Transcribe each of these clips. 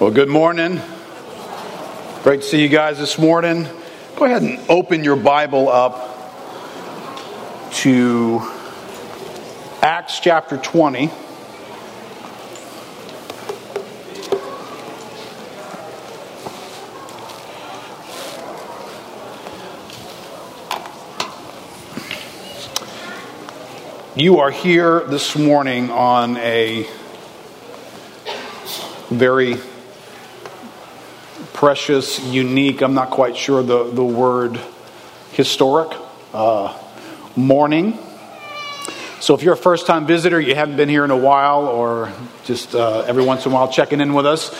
Well, good morning. Great to see you guys this morning. Go ahead and open your Bible up to Acts chapter 20. You are here this morning on a very precious, unique, I'm not quite sure the, the word historic, uh, morning. So if you're a first time visitor, you haven't been here in a while, or just uh, every once in a while checking in with us,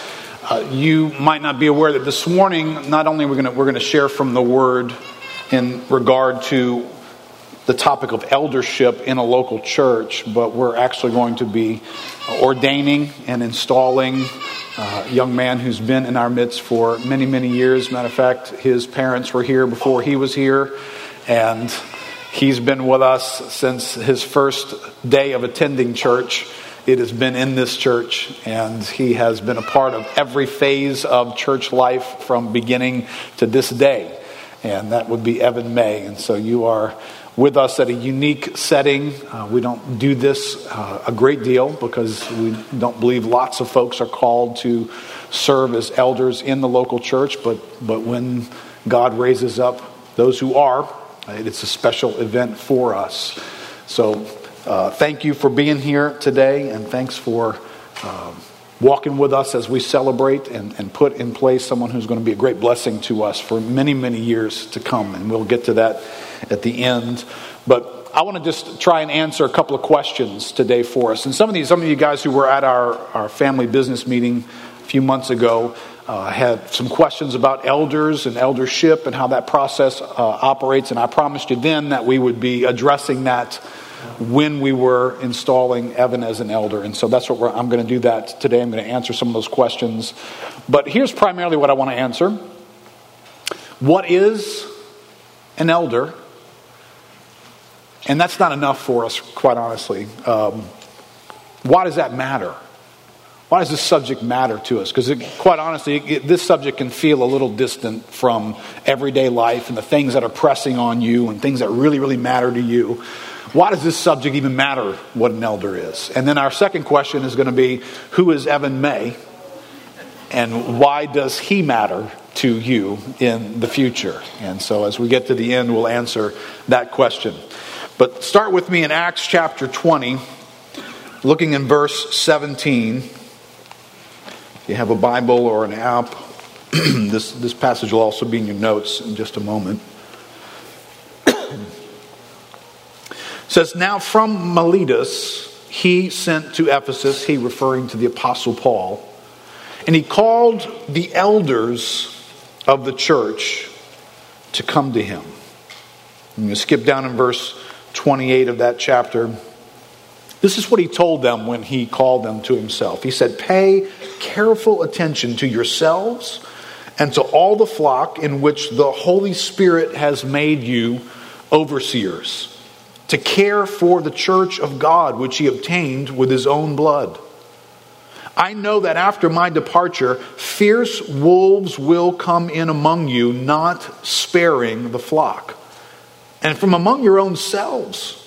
uh, you might not be aware that this morning, not only we're going we're to share from the word in regard to the topic of eldership in a local church, but we're actually going to be ordaining and installing young man who's been in our midst for many, many years. Matter of fact, his parents were here before he was here, and he's been with us since his first day of attending church. It has been in this church, and he has been a part of every phase of church life from beginning to this day. And that would be Evan May. And so you are with us at a unique setting. Uh, we don't do this uh, a great deal because we don't believe lots of folks are called to serve as elders in the local church, but, but when God raises up those who are, it's a special event for us. So uh, thank you for being here today, and thanks for um, walking with us as we celebrate and, and put in place someone who's going to be a great blessing to us for many, many years to come. And we'll get to that at the end. But I want to just try and answer a couple of questions today for us. And some of these, some of you guys who were at our, our family business meeting a few months ago uh, had some questions about elders and eldership and how that process uh, operates. And I promised you then that we would be addressing that when we were installing Evan as an elder. And so that's what I'm going to do that today. I'm going to answer some of those questions. But here's primarily what I want to answer What is an elder? And that's not enough for us, quite honestly. Um, why does that matter? Why does this subject matter to us? Because, quite honestly, it, this subject can feel a little distant from everyday life and the things that are pressing on you and things that really, really matter to you. Why does this subject even matter what an elder is? And then our second question is going to be who is Evan May? And why does he matter to you in the future? And so, as we get to the end, we'll answer that question. But start with me in Acts chapter 20, looking in verse 17. If you have a Bible or an app, this, this passage will also be in your notes in just a moment. Says, Now from Miletus he sent to Ephesus, he referring to the Apostle Paul, and he called the elders of the church to come to him. I'm going to skip down in verse 28 of that chapter. This is what he told them when he called them to himself. He said, Pay careful attention to yourselves and to all the flock in which the Holy Spirit has made you overseers, to care for the church of God, which he obtained with his own blood. I know that after my departure, fierce wolves will come in among you, not sparing the flock. And from among your own selves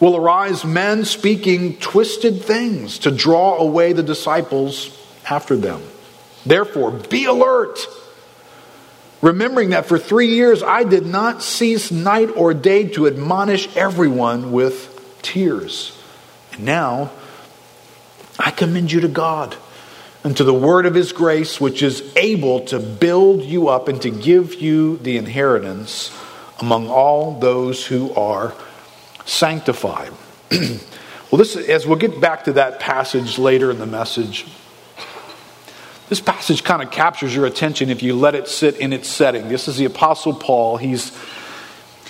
will arise men speaking twisted things to draw away the disciples after them. Therefore, be alert, remembering that for three years I did not cease night or day to admonish everyone with tears. And now I commend you to God and to the word of his grace, which is able to build you up and to give you the inheritance among all those who are sanctified. well, this, as we'll get back to that passage later in the message, this passage kind of captures your attention if you let it sit in its setting. This is the Apostle Paul. He's,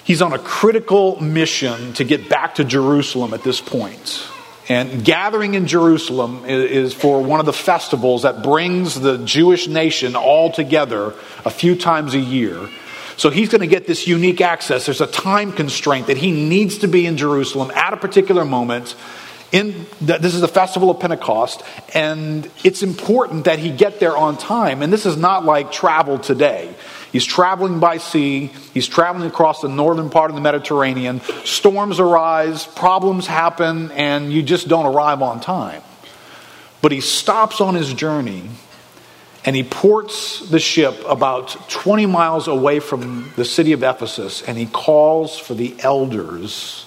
he's on a critical mission to get back to Jerusalem at this point. And gathering in Jerusalem is for one of the festivals that brings the Jewish nation all together a few times a year. So he's going to get this unique access. There's a time constraint that he needs to be in Jerusalem at a particular moment in this is the festival of pentecost and it's important that he get there on time. And this is not like travel today. He's traveling by sea. He's traveling across the northern part of the mediterranean. Storms arise problems happen and you just don't arrive on time. But he stops on his journey and he ports the ship about 20 miles away from the city of ephesus and he calls for the elders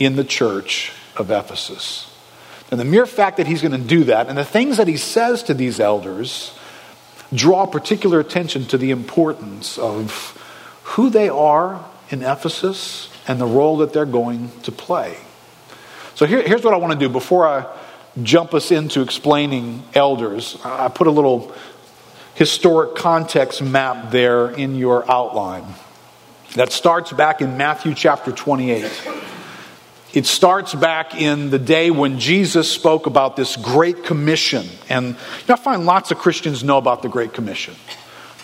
in the church of Ephesus. And the mere fact that he's going to do that and the things that he says to these elders draw particular attention to the importance of who they are in Ephesus and the role that they're going to play. So here, here's what I want to do before I jump us into explaining elders. I put a little historic context map there in your outline that starts back in Matthew chapter 28. It starts back in the day when Jesus spoke about this Great Commission. And you know, I find lots of Christians know about the Great Commission.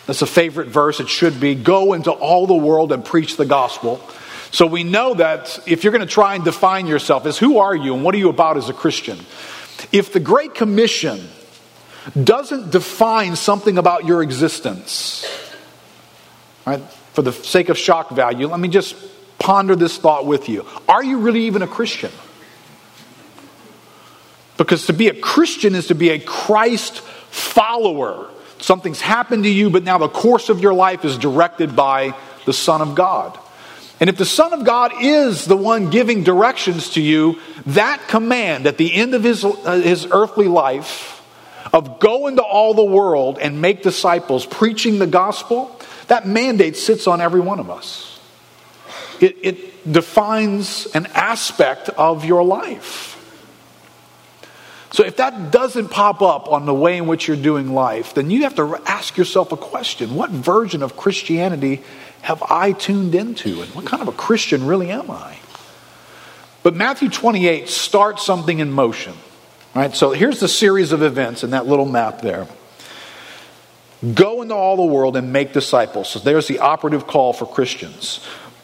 That's a favorite verse. It should be go into all the world and preach the gospel. So we know that if you're going to try and define yourself as who are you and what are you about as a Christian, if the Great Commission doesn't define something about your existence, right, for the sake of shock value, let me just ponder this thought with you. Are you really even a Christian? Because to be a Christian is to be a Christ follower. Something's happened to you, but now the course of your life is directed by the Son of God. And if the Son of God is the one giving directions to you, that command at the end of his, uh, his earthly life of go into all the world and make disciples, preaching the gospel, that mandate sits on every one of us. It, it defines an aspect of your life. So if that doesn't pop up on the way in which you're doing life, then you have to ask yourself a question What version of Christianity have I tuned into? And what kind of a Christian really am I? But Matthew 28 starts something in motion. Right? So here's the series of events in that little map there. Go into all the world and make disciples. So there's the operative call for Christians.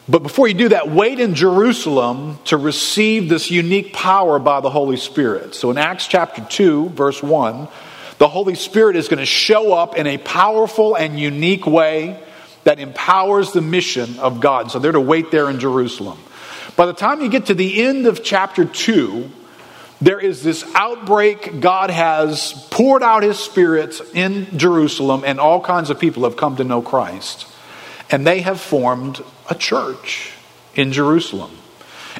But before you do that, wait in Jerusalem to receive this unique power by the Holy Spirit. So in Acts chapter 2, verse 1, the Holy Spirit is going to show up in a powerful and unique way that empowers the mission of God. So they're to wait there in Jerusalem. By the time you get to the end of chapter 2, there is this outbreak. God has poured out his spirit in Jerusalem, and all kinds of people have come to know Christ. And they have formed a church in Jerusalem.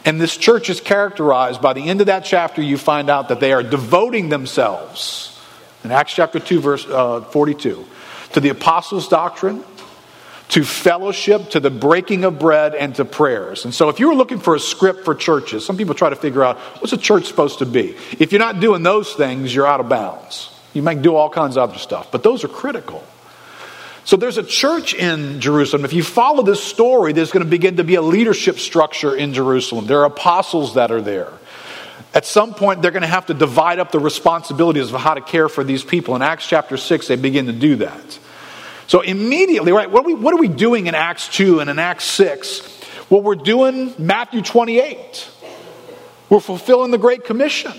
And this church is characterized, by the end of that chapter, you find out that they are devoting themselves, in Acts chapter 2, verse uh, 42, to the apostles' doctrine, to fellowship, to the breaking of bread, and to prayers. And so, if you were looking for a script for churches, some people try to figure out what's a church supposed to be. If you're not doing those things, you're out of bounds. You might do all kinds of other stuff, but those are critical. So there's a church in Jerusalem. If you follow this story, there's going to begin to be a leadership structure in Jerusalem. There are apostles that are there. At some point, they're going to have to divide up the responsibilities of how to care for these people. In Acts chapter 6, they begin to do that. So immediately, right, what are we, what are we doing in Acts 2 and in Acts 6? Well, we're doing Matthew 28. We're fulfilling the Great Commission.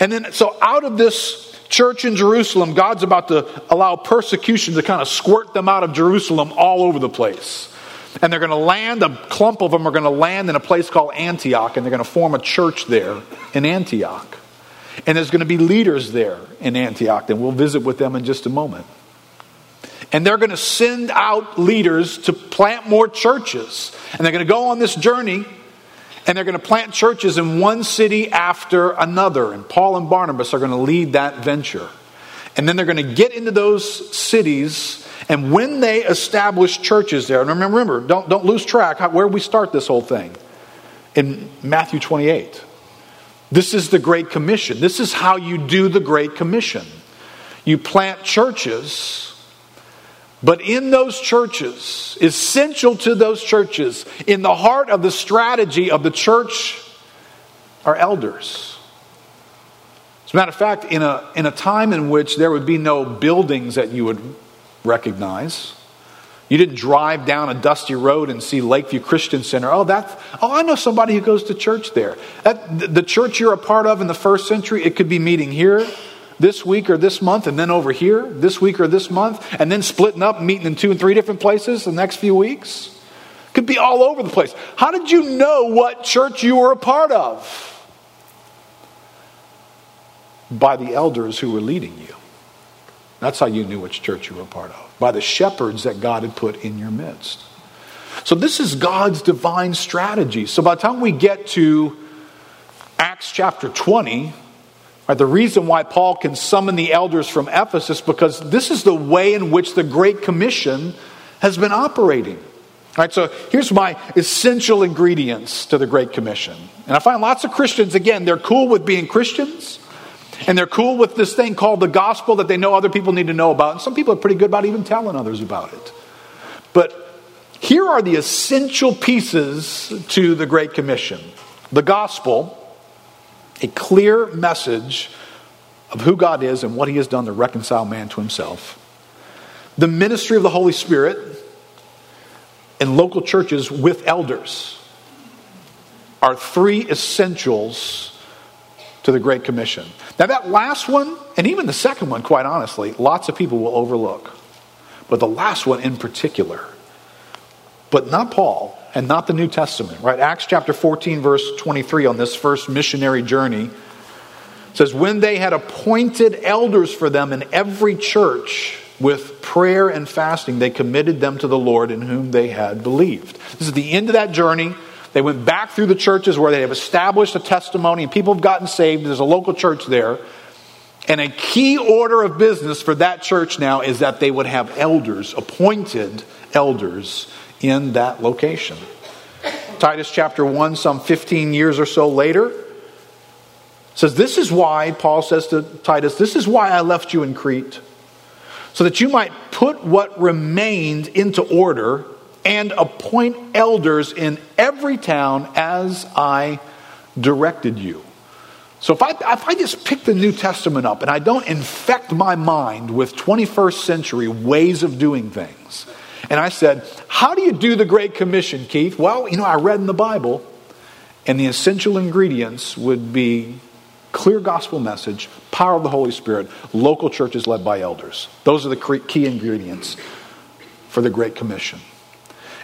And then, so out of this church in Jerusalem, God's about to allow persecution to kind of squirt them out of Jerusalem all over the place. And they're going to land, a clump of them are going to land in a place called Antioch, and they're going to form a church there in Antioch. And there's going to be leaders there in Antioch, and we'll visit with them in just a moment. And they're going to send out leaders to plant more churches. And they're going to go on this journey and they're going to plant churches in one city after another. And Paul and Barnabas are going to lead that venture. And then they're going to get into those cities. And when they establish churches there, and remember, remember don't, don't lose track where we start this whole thing in Matthew 28. This is the Great Commission. This is how you do the Great Commission. You plant churches but in those churches, essential to those churches, in the heart of the strategy of the church, are elders. As a matter of fact, in a, in a time in which there would be no buildings that you would recognize, You didn't drive down a dusty road and see Lakeview Christian Center. Oh, that's, oh, I know somebody who goes to church there. That, the church you're a part of in the first century, it could be meeting here this week or this month, and then over here this week or this month, and then splitting up, meeting in two and three different places the next few weeks. Could be all over the place. How did you know what church you were a part of? By the elders who were leading you. That's how you knew which church you were a part of by the shepherds that God had put in your midst. So, this is God's divine strategy. So, by the time we get to Acts chapter 20, right, the reason why Paul can summon the elders from Ephesus, because this is the way in which the Great Commission has been operating. All right, so here's my essential ingredients to the Great Commission. And I find lots of Christians, again, they're cool with being Christians. And they're cool with this thing called the gospel that they know other people need to know about. And some people are pretty good about even telling others about it. But here are the essential pieces to the Great Commission the gospel, a clear message of who God is and what He has done to reconcile man to Himself, the ministry of the Holy Spirit in local churches with elders are three essentials to the Great Commission. Now, that last one, and even the second one, quite honestly, lots of people will overlook. But the last one in particular, but not Paul and not the New Testament, right? Acts chapter 14, verse 23 on this first missionary journey says, When they had appointed elders for them in every church, with prayer and fasting, they committed them to the Lord in whom they had believed. This is the end of that journey. They went back through the churches where they have established a testimony and people have gotten saved. There's a local church there. And a key order of business for that church now is that they would have elders, appointed elders, in that location. Titus chapter 1, some 15 years or so later, says, This is why, Paul says to Titus, this is why I left you in Crete, so that you might put what remained into order and appoint elders in every town as I directed you. So if I, if I just pick the New Testament up and I don't infect my mind with 21st century ways of doing things, and I said, How do you do the Great Commission, Keith? Well, you know, I read in the Bible, and the essential ingredients would be clear gospel message, power of the Holy Spirit, local churches led by elders. Those are the key ingredients for the Great Commission.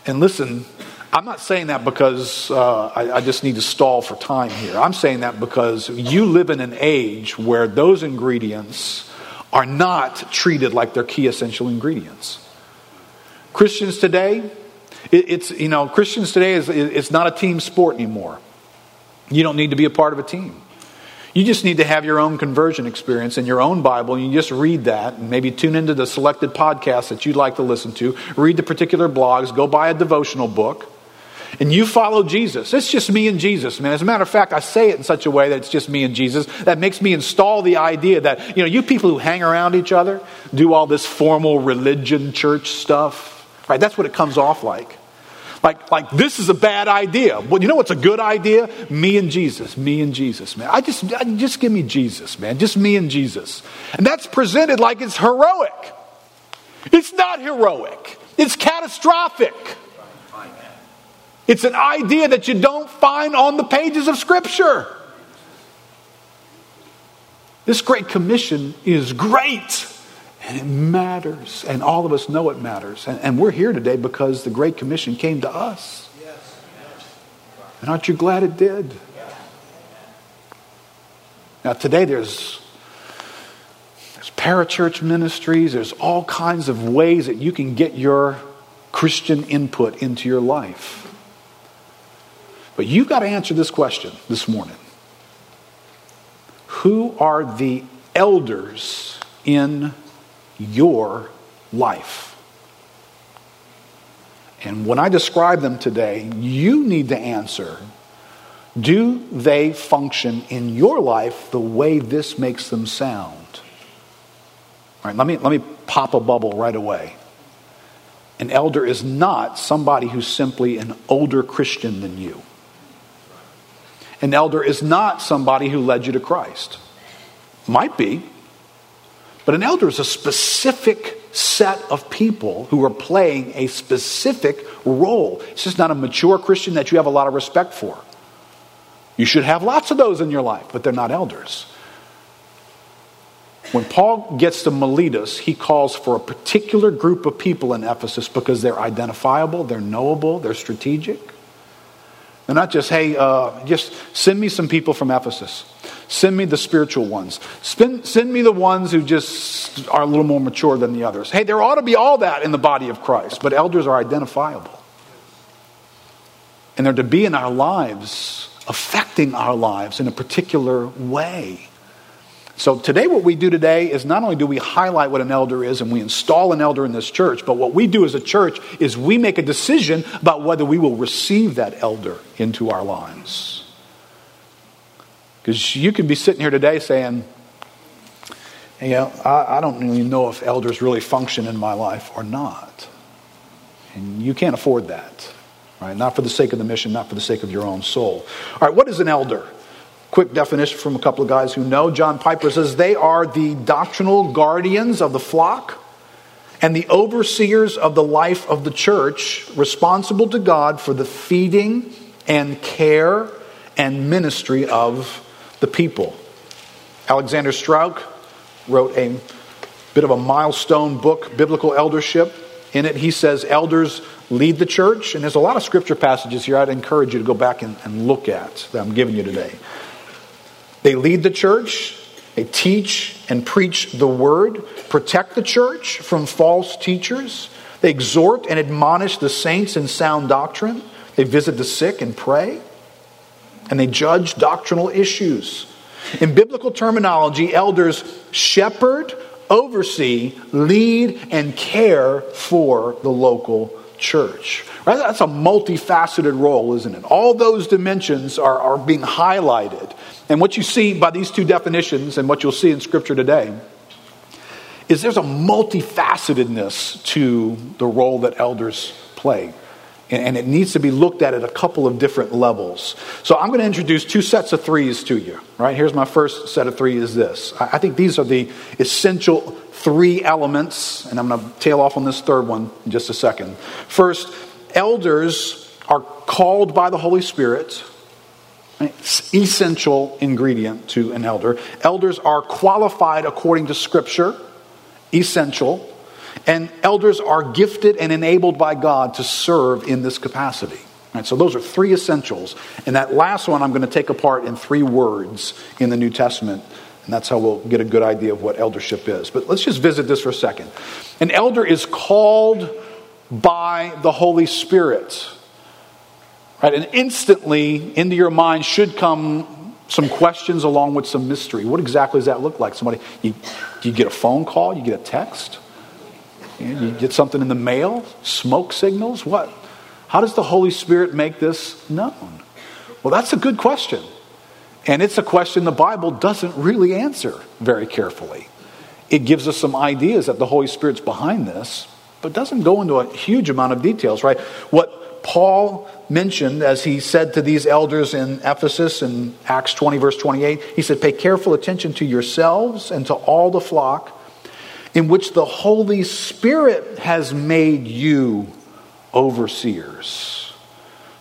And listen, I'm not saying that because uh, I, I, just need to stall for time here. I'm saying that because you live in an age where those ingredients are not treated like they're key essential ingredients. Christians today, it's, you know, Christians today is it's not a team sport anymore. You don't need to be a part of a team. You just need to have your own conversion experience in your own Bible, and you just read that, and maybe tune into the selected podcasts that you'd like to listen to, read the particular blogs, go buy a devotional book, and you follow Jesus. It's just me and Jesus, man. As a matter of fact, I say it in such a way that it's just me and Jesus. That makes me install the idea that, you know, you people who hang around each other, do all this formal religion, church stuff, right? That's what it comes off like. Like, like this is a bad idea. Well, you know what's a good idea? Me and Jesus. Me and Jesus, man. I just, I, just give me Jesus, man. Just me and Jesus. And that's presented like it's heroic. It's not heroic. It's catastrophic. It's an idea that you don't find on the pages of Scripture. This Great Commission is great. And it matters. And all of us know it matters. And, and we're here today because the Great Commission came to us. And aren't you glad it did? Now, today there's, there's parachurch ministries, there's all kinds of ways that you can get your Christian input into your life. But you've got to answer this question this morning Who are the elders in your life. And when I describe them today, you need to answer do they function in your life the way this makes them sound? All right, let me, let me pop a bubble right away. An elder is not somebody who's simply an older Christian than you. An elder is not somebody who led you to Christ. Might be, but an elder is a specific set of people who are playing a specific role. It's just not a mature Christian that you have a lot of respect for. You should have lots of those in your life, but they're not elders. When Paul gets to Miletus, he calls for a particular group of people in Ephesus because they're identifiable, they're knowable, they're strategic. They're not just, hey, uh, just send me some people from Ephesus. Send me the spiritual ones. Send, send me the ones who just are a little more mature than the others. Hey, there ought to be all that in the body of Christ, but elders are identifiable. And they're to be in our lives, affecting our lives in a particular way. So today, what we do today is not only do we highlight what an elder is and we install an elder in this church, but what we do as a church is we make a decision about whether we will receive that elder into our lives. Because you could be sitting here today saying, you know, I, I don't even know if elders really function in my life or not. And you can't afford that, right? Not for the sake of the mission, not for the sake of your own soul. All right, what is an elder? Quick definition from a couple of guys who know. John Piper says they are the doctrinal guardians of the flock and the overseers of the life of the church, responsible to God for the feeding and care and ministry of the people. Alexander Strauch wrote a bit of a milestone book, Biblical Eldership. In it, he says elders lead the church, and there's a lot of scripture passages here I'd encourage you to go back and, and look at that I'm giving you today. They lead the church, they teach and preach the word, protect the church from false teachers. They exhort and admonish the saints in sound doctrine. They visit the sick and pray. And they judge doctrinal issues. In biblical terminology, elders shepherd, oversee, lead, and care for the local church. Right? That's a multifaceted role, isn't it? All those dimensions are, are being highlighted. And what you see by these two definitions and what you'll see in Scripture today is there's a multifacetedness to the role that elders play. And it needs to be looked at at a couple of different levels. So I'm going to introduce two sets of threes to you. Right? Here's my first set of three is this. I think these are the essential three elements, and I'm going to tail off on this third one in just a second. First, elders are called by the Holy Spirit essential ingredient to an elder. Elders are qualified according to Scripture, essential. And elders are gifted and enabled by God to serve in this capacity. Right, so those are three essentials. And that last one I'm going to take apart in three words in the New Testament. And that's how we'll get a good idea of what eldership is. But let's just visit this for a second. An elder is called by the Holy Spirit. Right? And instantly into your mind should come some questions along with some mystery. What exactly does that look like? Somebody, you, you get a phone call? You get a text? You get something in the mail? Smoke signals? What? How does the Holy Spirit make this known? Well, that's a good question. And it's a question the Bible doesn't really answer very carefully. It gives us some ideas that the Holy Spirit's behind this, but doesn't go into a huge amount of details, right? What Paul mentioned as he said to these elders in Ephesus in Acts 20, verse 28, he said, Pay careful attention to yourselves and to all the flock in which the Holy Spirit has made you overseers.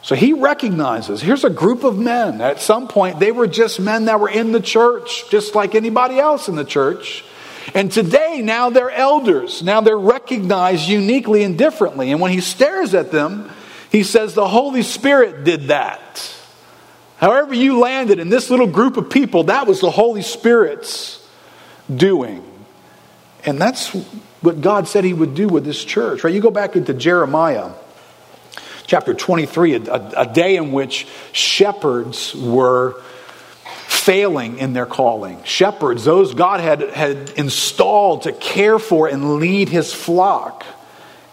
So he recognizes here's a group of men. At some point, they were just men that were in the church, just like anybody else in the church. And today, now they're elders. Now they're recognized uniquely and differently. And when he stares at them, he says the Holy Spirit did that. However, you landed in this little group of people, that was the Holy Spirit's doing. And that's what God said He would do with this church, right? You go back into Jeremiah chapter 23, a, a day in which shepherds were failing in their calling. Shepherds, those God had, had installed to care for and lead His flock.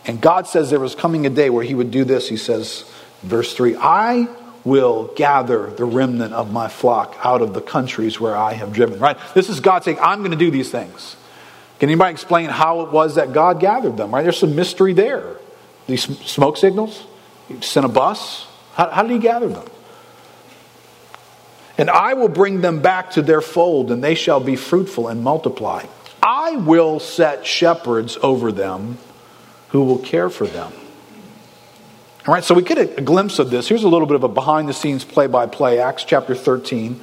And God says there was coming a day where he would do this. He says, verse 3 I will gather the remnant of my flock out of the countries where I have driven. Right? This is God saying, I'm going to do these things. Can anybody explain how it was that God gathered them? Right? There's some mystery there. These smoke signals? He sent a bus? How, how did he gather them? And I will bring them back to their fold, and they shall be fruitful and multiply. I will set shepherds over them who will care for them. All right, so we get a, glimpse of this. Here's a little bit of a behind the scenes play by play, Acts chapter 13.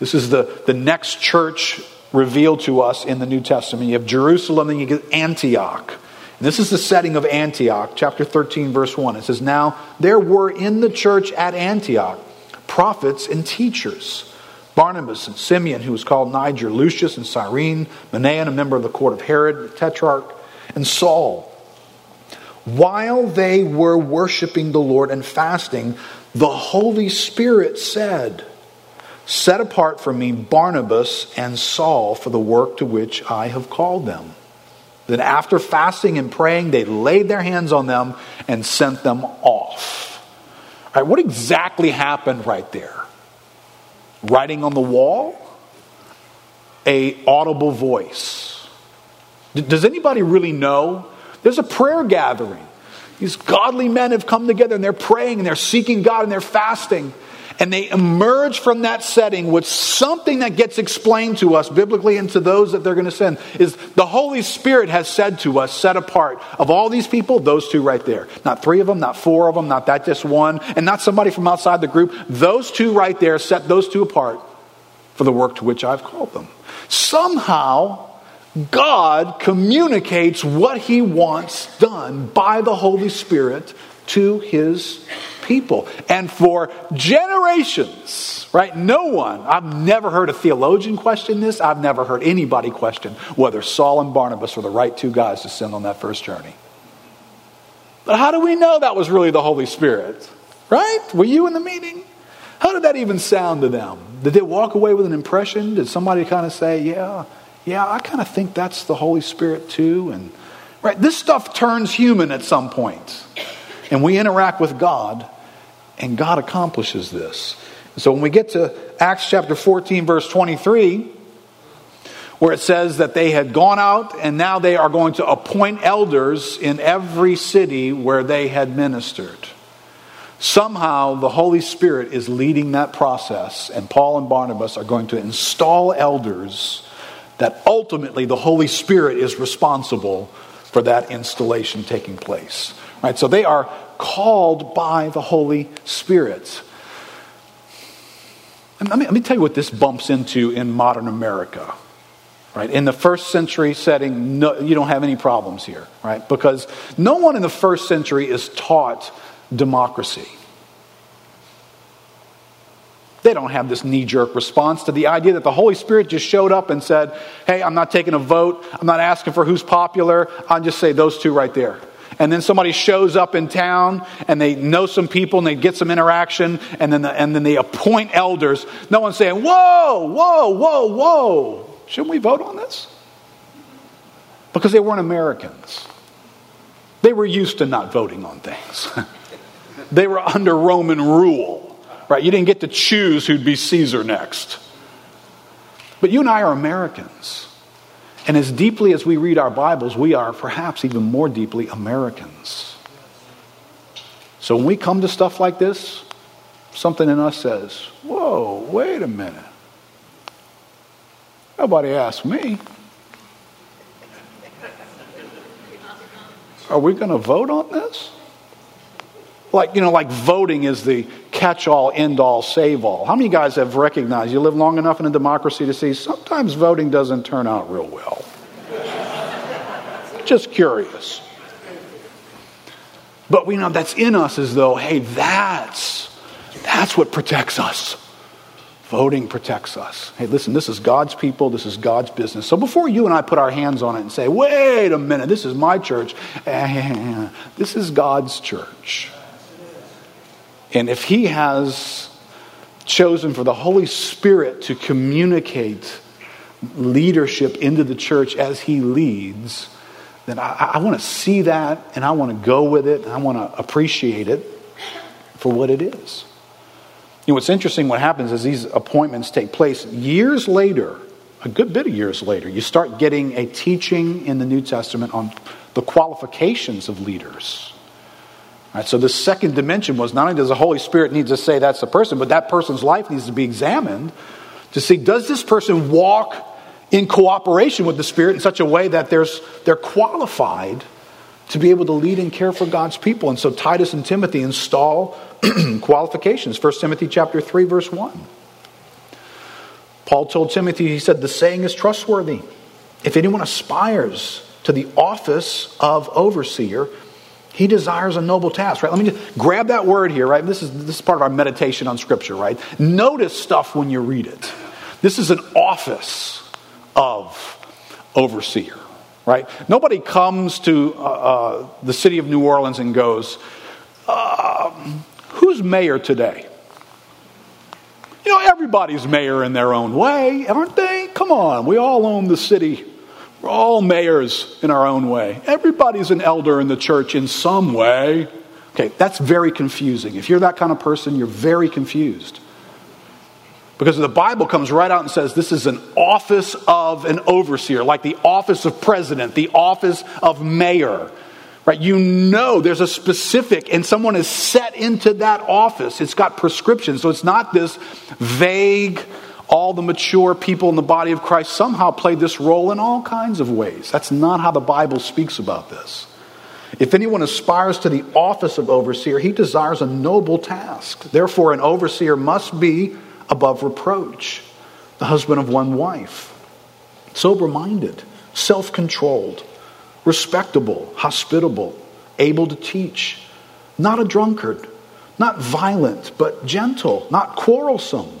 This is the, the next church revealed to us in the New Testament. You have Jerusalem, then you get Antioch. And this is the setting of Antioch, chapter 13, verse 1. It says, Now there were in the church at Antioch prophets and teachers Barnabas and Simeon, who was called Niger, Lucius and Cyrene, Manaen, a member of the court of Herod, the tetrarch, and Saul. While they were worshiping the Lord and fasting, the Holy Spirit said, Set apart for me Barnabas and Saul for the work to which I have called them. Then, after fasting and praying, they laid their hands on them and sent them off. All right, what exactly happened right there? Writing on the wall? A audible voice. Does anybody really know? There's a prayer gathering. These godly men have come together and they're praying and they're seeking God and they're fasting and they emerge from that setting with something that gets explained to us biblically and to those that they're going to send. Is the holy spirit has said to us set apart. Of all these people those two right there. Not three of them not four of them not that just one. And not somebody from outside the group. Those two right there set those two apart for the work to which i've called them. Somehow God communicates what he wants done by the Holy Spirit to his people. And for generations, right? No one, I've never heard a theologian question this. I've never heard anybody question whether Saul and Barnabas were the right two guys to send on that first journey. But how do we know that was really the Holy Spirit? Right? Were you in the meeting? How did that even sound to them? Did they walk away with an impression? Did somebody kind of say, yeah, yeah, I kind of think that's the Holy Spirit too? And right, this stuff turns human at some point. And we interact with God and God accomplishes this. So when we get to Acts chapter 14, verse 23, where it says that they had gone out and now they are going to appoint elders in every city where they had ministered. Somehow the Holy Spirit is leading that process, and Paul and Barnabas are going to install elders that ultimately the Holy Spirit is responsible for that installation taking place. Right? So they are called by the Holy Spirit. Let me, let me tell you what this bumps into in modern America. Right? In the first century setting, no, you don't have any problems here, right? Because no one in the first century is taught democracy. They don't have this knee jerk response to the idea that the Holy Spirit just showed up and said, Hey, I'm not taking a vote. I'm not asking for who's popular. I'll just say those two right there and then somebody shows up in town and they know some people and they get some interaction and then, the, and then they appoint elders. No one's saying, whoa, whoa, whoa, whoa. Shouldn't we vote on this? Because they weren't Americans. They were used to not voting on things. they were under Roman rule, right? You didn't get to choose who'd be Caesar next. But you and I are Americans. And as deeply as we read our Bibles, we are perhaps even more deeply Americans. So when we come to stuff like this, something in us says, Whoa, wait a minute. Nobody asked me. Are we going to vote on this? Like, you know, like voting is the catch all, end all, save all. How many guys have recognized you live long enough in a democracy to see sometimes voting doesn't turn out real well? Just curious. But we know that's in us as though, hey, that's that's what protects us. Voting protects us. Hey, listen, this is God's people, this is God's business. So before you and I put our hands on it and say, wait a minute, this is my church, eh, this is God's church. And if He has chosen for the Holy Spirit to communicate leadership into the church as He leads, then I, I want to see that and I want to go with it and I want to appreciate it for what it is. You know, what's interesting, what happens is these appointments take place years later, a good bit of years later, you start getting a teaching in the New Testament on the qualifications of leaders. Right, so the second dimension was not only does the Holy Spirit need to say that's the person, but that person's life needs to be examined to see does this person walk in cooperation with the Spirit in such a way that there's, they're qualified to be able to lead and care for God's people. And so Titus and Timothy install qualifications. 1 Timothy chapter 3 verse 1. Paul told Timothy, he said, the saying is trustworthy. If anyone aspires to the office of overseer, he desires a noble task, right? Let me just grab that word here, right? This is, this is part of our meditation on Scripture, right? Notice stuff when you read it. This is an office of overseer, right? Nobody comes to uh, uh, the city of New Orleans and goes, uh, Who's mayor today? You know, everybody's mayor in their own way, aren't they? Come on, we all own the city. We're all mayors in our own way. Everybody's an elder in the church in some way. Okay, that's very confusing. If you're that kind of person, you're very confused. Because the Bible comes right out and says this is an office of an overseer, like the office of president, the office of mayor. Right? You know there's a specific, and someone is set into that office. It's got prescriptions. So it's not this vague, all the mature people in the body of Christ somehow played this role in all kinds of ways. That's not how the Bible speaks about this. If anyone aspires to the office of overseer, he desires a noble task. Therefore, an overseer must be above reproach, the husband of one wife, sober minded, self controlled, respectable, hospitable, able to teach, not a drunkard, not violent, but gentle, not quarrelsome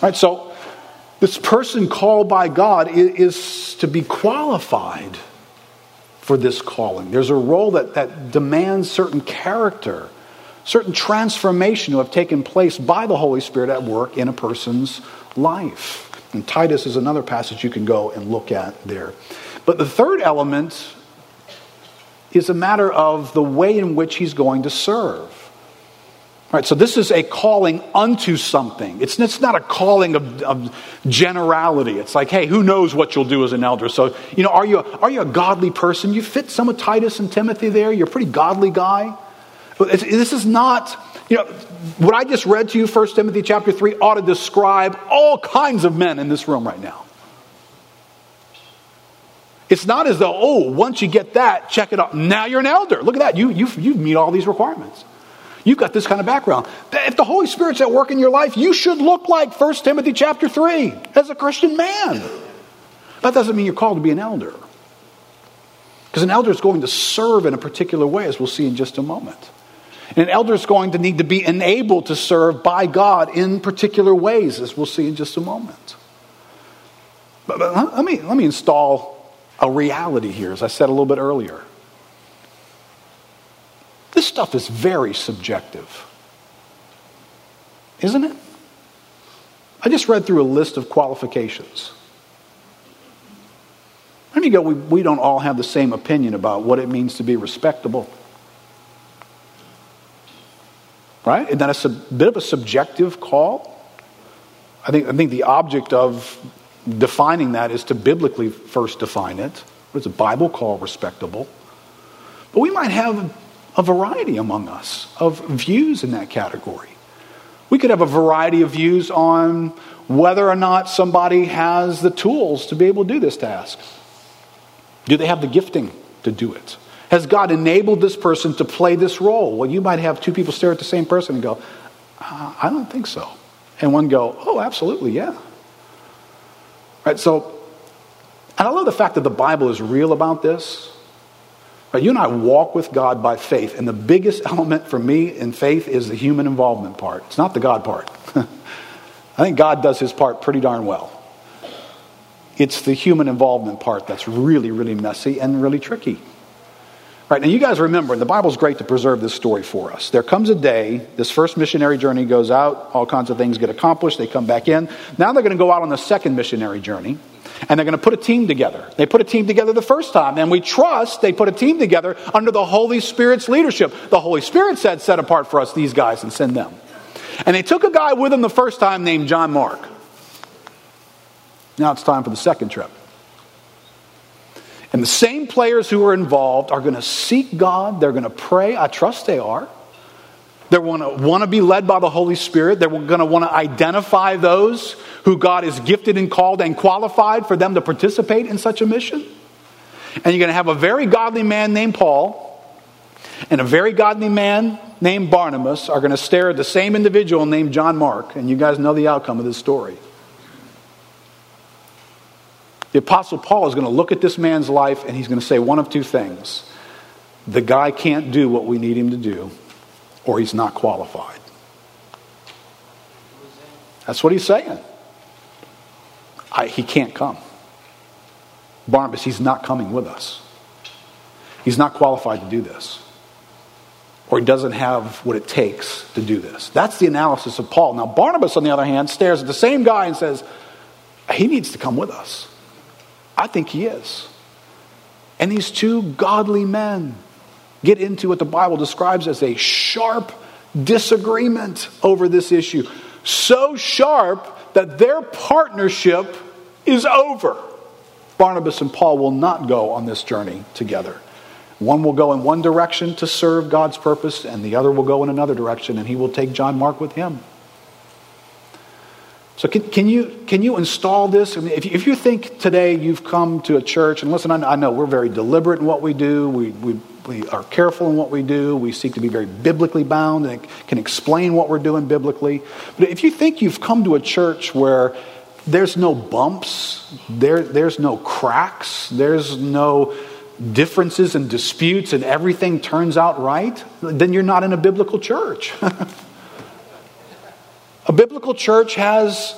Right? So, this person called by God is to be qualified for this calling. There's a role that, that demands certain character, certain transformation to have taken place by the Holy Spirit at work in a person's life. And Titus is another passage you can go and look at there. But the third element is a matter of the way in which he's going to serve. Right, so this is a calling unto something. It's, it's not a calling of, of, generality. It's like, hey, who knows what you'll do as an elder? So, you know, are you, are you a godly person? You fit some of Titus and Timothy there. You're a pretty godly guy. This is not, you know, what I just read to you, 1 Timothy chapter 3, ought to describe all kinds of men in this room right now. It's not as though, oh, once you get that, check it out. Now you're an elder. Look at that. You, you, you meet all these requirements. You've got this kind of background. If the Holy Spirit's at work in your life, you should look like 1 Timothy chapter 3 as a Christian man. That doesn't mean you're called to be an elder. Because an elder is going to serve in a particular way, as we'll see in just a moment. And an elder is going to need to be enabled to serve by God in particular ways, as we'll see in just a moment. But, but let, me, let me install a reality here, as I said a little bit earlier. This stuff is very subjective, isn't it? I just read through a list of qualifications. Let me go, we, we don't all have the same opinion about what it means to be respectable. Right? Isn't that a sub, bit of a subjective call? I think, I think the object of defining that is to biblically first define it. What does the Bible call respectable? But we might have a variety among us of views in that category. We could have a variety of views on whether or not somebody has the tools to be able to do this task. Do they have the gifting to do it? Has God enabled this person to play this role? Well, you might have two people stare at the same person and go, uh, I don't think so. And one go, Oh, absolutely, yeah. Right, so, and I love the fact that the Bible is real about this. You and I walk with God by faith, and the biggest element for me in faith is the human involvement part. It's not the God part. I think God does his part pretty darn well. It's the human involvement part that's really, really messy and really tricky. Right, now you guys remember, and the Bible's great to preserve this story for us. There comes a day, this first missionary journey goes out, all kinds of things get accomplished, they come back in. Now they're going to go out on the second missionary journey. And they're going to put a team together. They put a team together the first time, and we trust they put a team together under the Holy Spirit's leadership. The Holy Spirit said, Set apart for us these guys and send them. And they took a guy with them the first time named John Mark. Now it's time for the second trip. And the same players who are involved are going to seek God. They're going to pray. I trust they are. They're going to want to be led by the Holy Spirit. They're going to want to identify those who God has gifted and called and qualified for them to participate in such a mission. And you're going to have a very godly man named Paul and a very godly man named Barnabas are going to stare at the same individual named John Mark. And you guys know the outcome of this story. The Apostle Paul is going to look at this man's life and he's going to say one of two things the guy can't do what we need him to do, or he's not qualified. That's what he's saying. I, he can't come. Barnabas, he's not coming with us. He's not qualified to do this. Or he doesn't have what it takes to do this. That's the analysis of Paul. Now, Barnabas, on the other hand, stares at the same guy and says, He needs to come with us. I think he is. And these two godly men get into what the Bible describes as a sharp disagreement over this issue. So sharp that their partnership is over. Barnabas and Paul will not go on this journey together. One will go in one direction to serve God's purpose, and the other will go in another direction, and he will take John Mark with him. So, can, can, you, can you install this? I mean, if, you, if you think today you've come to a church, and listen, I, I know we're very deliberate in what we do, we, we, we are careful in what we do, we seek to be very biblically bound and can explain what we're doing biblically. But if you think you've come to a church where there's no bumps, there, there's no cracks, there's no differences and disputes, and everything turns out right, then you're not in a biblical church. A biblical church has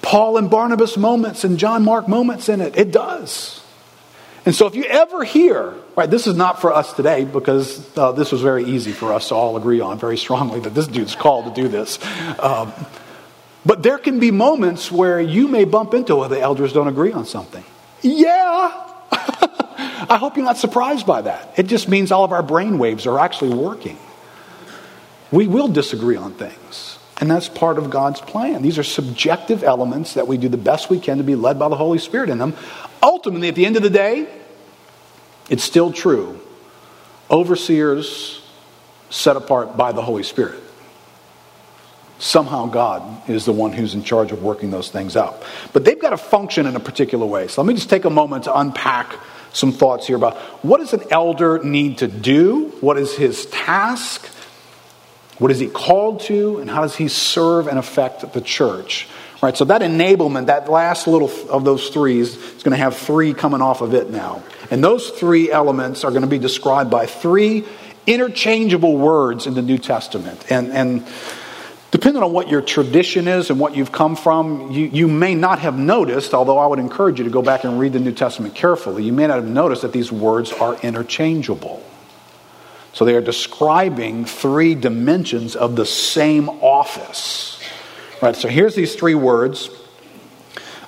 Paul and Barnabas moments and John Mark moments in it. It does. And so if you ever hear, right, this is not for us today because uh, this was very easy for us to all agree on very strongly that this dude's called to do this. Um, but there can be moments where you may bump into where the elders don't agree on something. Yeah. I hope you're not surprised by that. It just means all of our brain waves are actually working. We will disagree on things. And that's part of God's plan. These are subjective elements that we do the best we can to be led by the Holy Spirit in them. Ultimately, at the end of the day, it's still true. Overseers set apart by the Holy Spirit. Somehow God is the one who's in charge of working those things out. But they've got to function in a particular way. So let me just take a moment to unpack some thoughts here about what does an elder need to do? What is his task? What is he called to, and how does he serve and affect the church? Right, so that enablement, that last little of those threes, is going to have three coming off of it now. And those three elements are going to be described by three interchangeable words in the New Testament. And, and depending on what your tradition is and what you've come from, you, you may not have noticed, although I would encourage you to go back and read the New Testament carefully, you may not have noticed that these words are interchangeable. So they are describing three dimensions of the same office. Right, so here's these three words.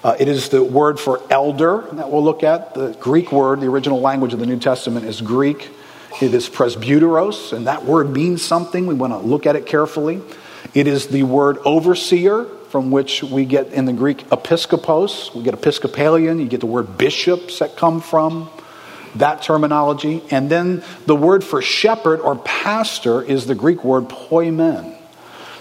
Uh, it is the word for elder that we'll look at. The Greek word, the original language of the New Testament is Greek. It is presbyteros, and that word means something. We want to look at it carefully. It is the word overseer, from which we get in the Greek episkopos. We get Episcopalian. You get the word bishops that come from that terminology. And then the word for shepherd or pastor is the Greek word poimen.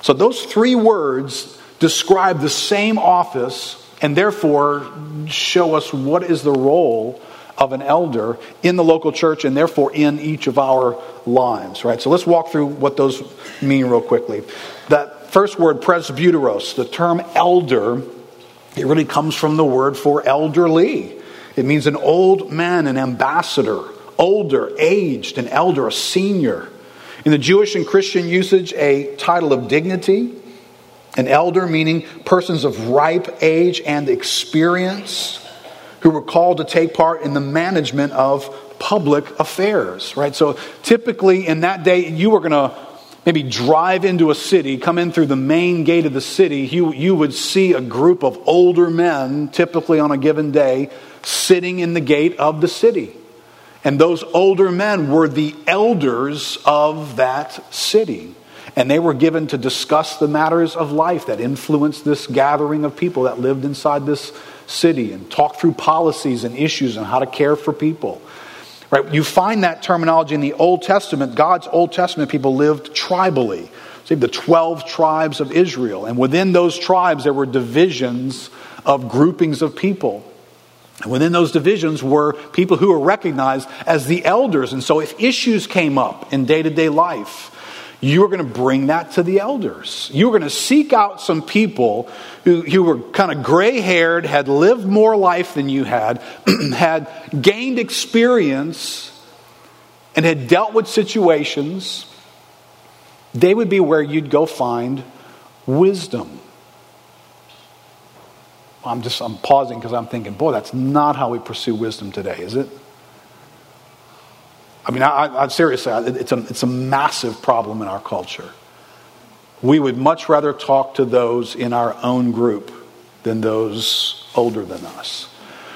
So those three words describe the same office and therefore show us what is the role of an elder in the local church and therefore in each of our lives, right? So let's walk through what those mean real quickly. That first word, presbyteros, the term elder, it really comes from the word for elderly. It means an old man, an ambassador, older, aged, an elder, a senior. In the Jewish and Christian usage, a title of dignity. An elder meaning persons of ripe age and experience who were called to take part in the management of public affairs, right? So typically in that day, you were going to maybe drive into a city, come in through the main gate of the city, you, you would see a group of older men, typically on a given day, sitting in the gate of the city. And those older men were the elders of that city. And they were given to discuss the matters of life that influenced this gathering of people that lived inside this city and talk through policies and issues and how to care for people. Right? You find that terminology in the Old Testament. God's Old Testament people lived tribally. See, the 12 tribes of Israel. And within those tribes, there were divisions of groupings of people. And within those divisions were people who were recognized as the elders. And so if issues came up in day to day life, you were going to bring that to the elders. You were going to seek out some people who, who were kind of gray haired, had lived more life than you had, had gained experience, and had dealt with situations. They would be where you'd go find wisdom. I'm just I'm pausing because I'm thinking, boy, that's not how we pursue wisdom today, is it? I mean, I, I, seriously, it's a, it's a massive problem in our culture. We would much rather talk to those in our own group than those older than us.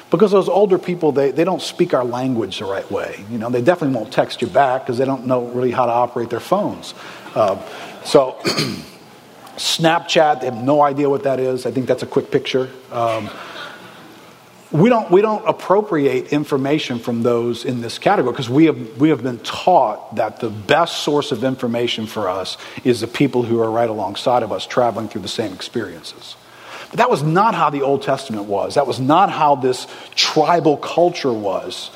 Because those older people, they, they don't speak our language the right way. You know, they definitely won't text you back because they don't know really how to operate their phones. Uh, so, Snapchat, they have no idea what that is. I think that's a quick picture. Um, we don't, we don't appropriate information from those in this category because we have, we have been taught that the best source of information for us is the people who are right alongside of us traveling through the same experiences. But that was not how the Old Testament was. That was not how this tribal culture was.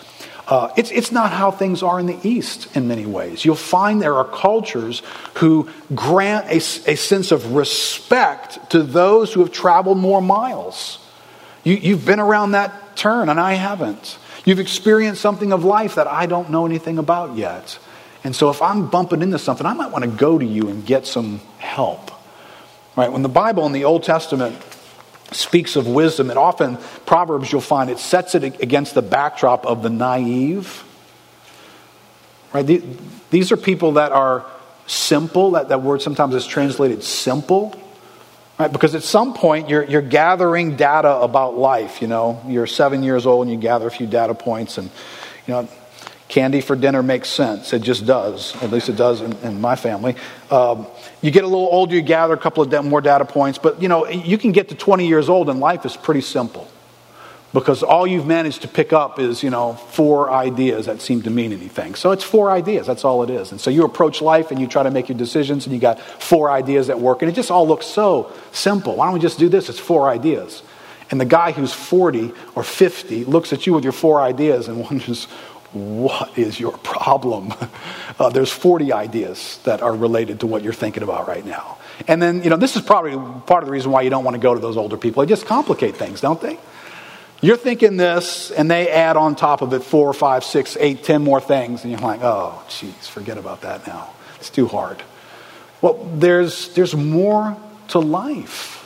Uh, it's, it's not how things are in the East in many ways. You'll find there are cultures who grant a, a sense of respect to those who have traveled more miles. You, you've been around that turn, and I haven't. You've experienced something of life that I don't know anything about yet. And so if I'm bumping into something, I might want to go to you and get some help. Right? When the Bible in the Old Testament speaks of wisdom, it often, Proverbs you'll find, it sets it against the backdrop of the naive. Right? These are people that are simple. That, that word sometimes is translated simple. Right? Because at some point you're, you're gathering data about life. You know, you're seven years old and you gather a few data points, and you know, candy for dinner makes sense. It just does. At least it does in, in my family. Um, you get a little older, you gather a couple of more data points, but you know, you can get to 20 years old and life is pretty simple because all you've managed to pick up is you know four ideas that seem to mean anything so it's four ideas that's all it is and so you approach life and you try to make your decisions and you got four ideas that work and it just all looks so simple why don't we just do this it's four ideas and the guy who's 40 or 50 looks at you with your four ideas and wonders what is your problem uh, there's 40 ideas that are related to what you're thinking about right now and then you know this is probably part of the reason why you don't want to go to those older people they just complicate things don't they you're thinking this, and they add on top of it four, five, six, eight, ten more things, and you're like, oh, geez, forget about that now. It's too hard. Well, there's, there's more to life.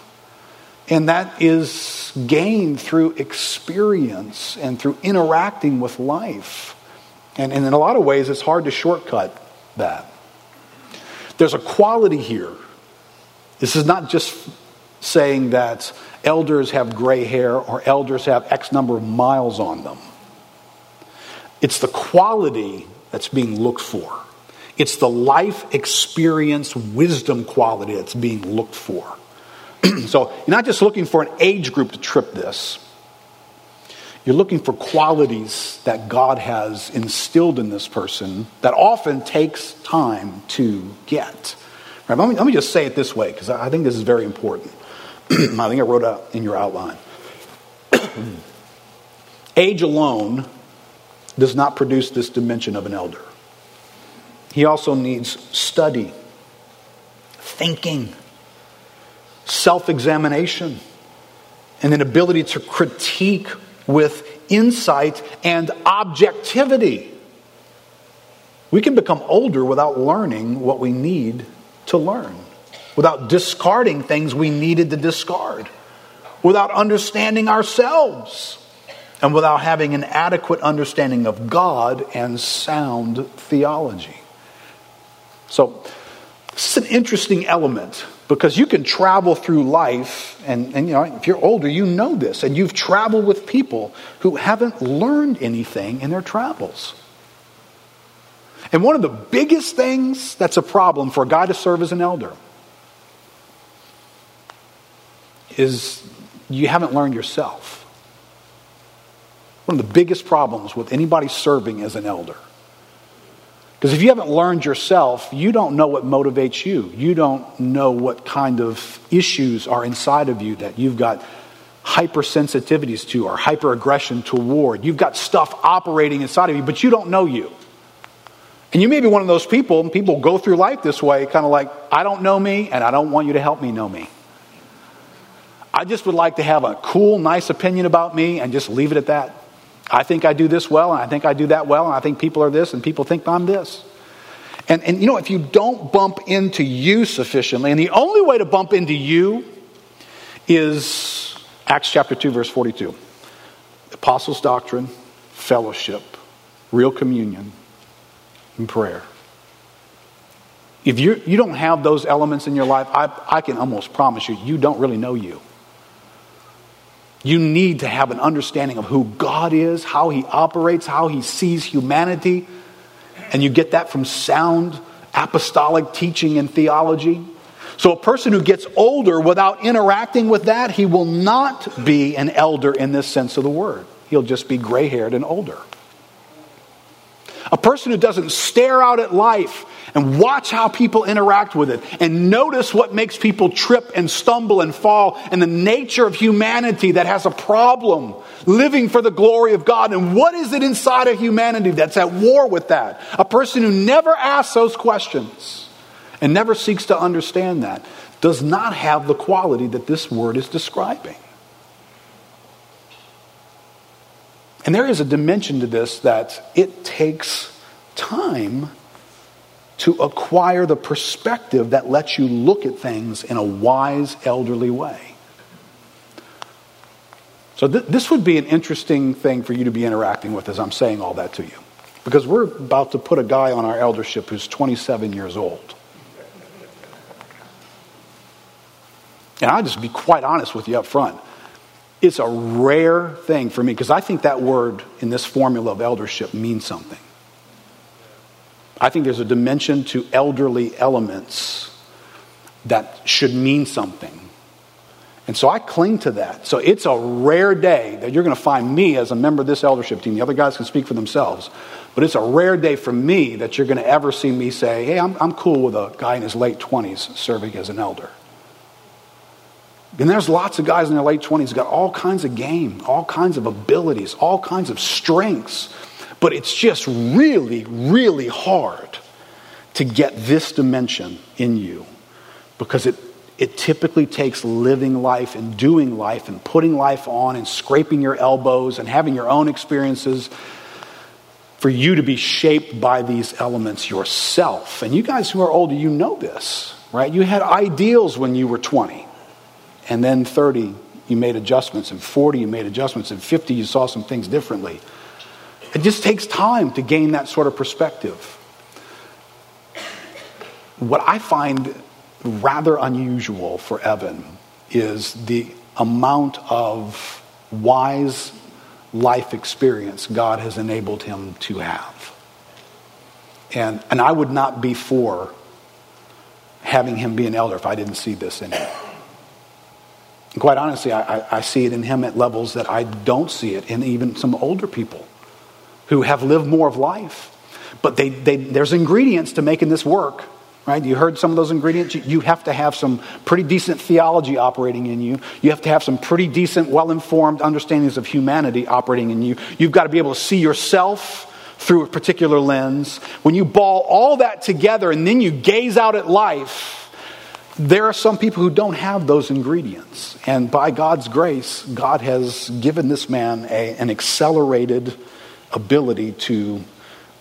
And that is gained through experience and through interacting with life. And, and in a lot of ways, it's hard to shortcut that. There's a quality here. This is not just saying that elders have gray hair or elders have X number of miles on them. It's the quality that's being looked for. It's the life experience wisdom quality that's being looked for. so you're not just looking for an age group to trip this. You're looking for qualities that God has instilled in this person that often takes time to get. Right, let, me, let me just say it this way because I think this is very important. I think I wrote out in your outline. Age alone does not produce this dimension of an elder. He also needs study, thinking, self examination, and an ability to critique with insight and objectivity. We can become older without learning what we need to learn without discarding things we needed to discard, without understanding ourselves, and without having an adequate understanding of God and sound theology. So, This is an interesting element because you can travel through life, and, and you know, if you're older, you know this, and you've traveled with people who haven't learned anything in their travels. And one of the biggest things that's a problem for a guy to serve as an elder is you haven't learned yourself. One of the biggest problems with anybody serving as an elder because if you haven't learned yourself, you don't know what motivates you. You don't know what kind of issues are inside of you that you've got hypersensitivities to or hyperaggression toward. You've got stuff operating inside of you, but you don't know you. And you may be one of those people, and people go through life this way, kind of like, I don't know me, and I don't want you to help me know me. I just would like to have a cool, nice opinion about me and just leave it at that. I think I do this well, and I think I do that well, and I think people are this, and people think I'm this. And, and you know, if you don't bump into you sufficiently, and the only way to bump into you is Acts chapter 2, verse 42 apostles' doctrine, fellowship, real communion, and prayer. If you you don't have those elements in your life, I, I can almost promise you, you don't really know you. You need to have an understanding of who God is, how He operates, how He sees humanity. And you get that from sound apostolic teaching and theology. So, a person who gets older without interacting with that, he will not be an elder in this sense of the word. He'll just be gray haired and older. A person who doesn't stare out at life and watch how people interact with it and notice what makes people trip and stumble and fall and the nature of humanity that has a problem living for the glory of God. And what is it inside of humanity that's at war with that? A person who never asks those questions and never seeks to understand that does not have the quality that this word is describing. And there is a dimension to this that it takes time to acquire the perspective that lets you look at things in a wise, elderly way. So, th- this would be an interesting thing for you to be interacting with as I'm saying all that to you. Because we're about to put a guy on our eldership who's 27 years old. And I'll just be quite honest with you up front. It's a rare thing for me because I think that word in this formula of eldership means something. I think there's a dimension to elderly elements that should mean something. And so I cling to that. So it's a rare day that you're going to find me as a member of this eldership team. The other guys can speak for themselves. But it's a rare day for me that you're going to ever see me say, hey, I'm, I'm cool with a guy in his late 20s serving as an elder. And there's lots of guys in their late 20s got all kinds of game, all kinds of abilities, all kinds of strengths. But it's just really, really hard to get this dimension in you because it, it typically takes living life and doing life and putting life on and scraping your elbows and having your own experiences for you to be shaped by these elements yourself. And you guys who are older, you know this, right? You had ideals when you were 20 and then 30 you made adjustments and 40 you made adjustments and 50 you saw some things differently it just takes time to gain that sort of perspective. What i find rather unusual for evan is the amount of wise life experience god has enabled him to have. And, and i would not be for having him be an elder if i didn't see this in him. And quite honestly, I, I, see it in him at levels that I don't see it in even some older people who have lived more of life. But they, they, there's ingredients to making this work, right? You heard some of those ingredients. You, you have to have some pretty decent theology operating in you. You have to have some pretty decent, well informed understandings of humanity operating in you. You've got to be able to see yourself through a particular lens. When you ball all that together and then you gaze out at life, there are some people who don't have those ingredients. And by God's grace, God has given this man a, an accelerated ability to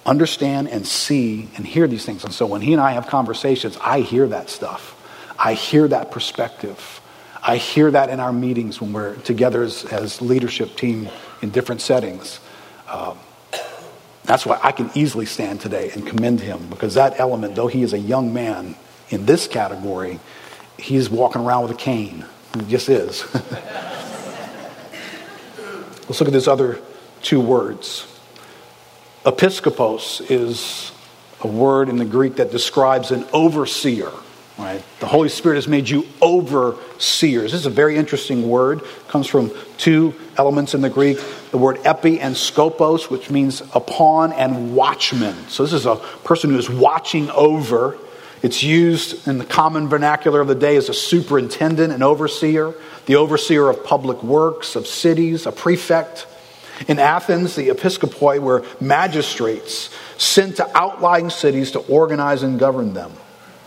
understand and see and hear these things. And so when he and I have conversations, I hear that stuff. I hear that perspective. I hear that in our meetings when we're together as, as leadership team in different settings. Um, that's why I can easily stand today and commend him because that element, though he is a young man, in this category, he's walking around with a cane. He just is. Let's look at this other two words. Episkopos is a word in the Greek that describes an overseer. Right? The Holy Spirit has made you overseers. This is a very interesting word. It comes from two elements in the Greek the word epi and skopos, which means upon, and watchman. So this is a person who is watching over. It's used in the common vernacular of the day as a superintendent, an overseer, the overseer of public works, of cities, a prefect. In Athens, the episcopoi were magistrates sent to outlying cities to organize and govern them.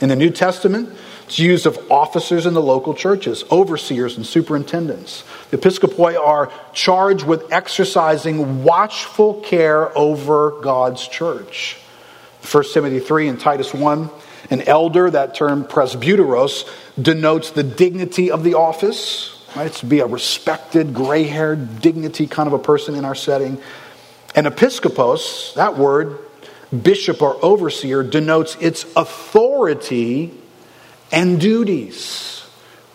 In the New Testament, it's used of officers in the local churches, overseers and superintendents. The episcopoi are charged with exercising watchful care over God's church. 1 Timothy 3 and Titus 1, an elder, that term presbyteros, denotes the dignity of the office. Right? It's to be a respected, gray haired, dignity kind of a person in our setting. And episkopos, that word, bishop or overseer, denotes its authority and duties.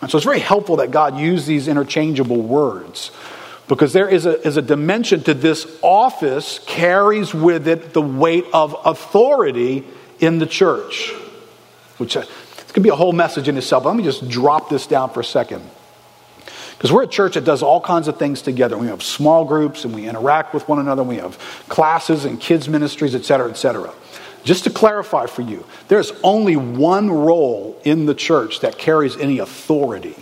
And so it's very helpful that God used these interchangeable words because there is a, is a dimension to this office carries with it the weight of authority in the church, which uh, going to be a whole message in itself. but Let me just drop this down for a second. Because we're a church that does all kinds of things together. We have small groups and we interact with one another. We have classes and kids' ministries, et cetera, et cetera. Just to clarify for you, there's only one role in the church that carries any authority,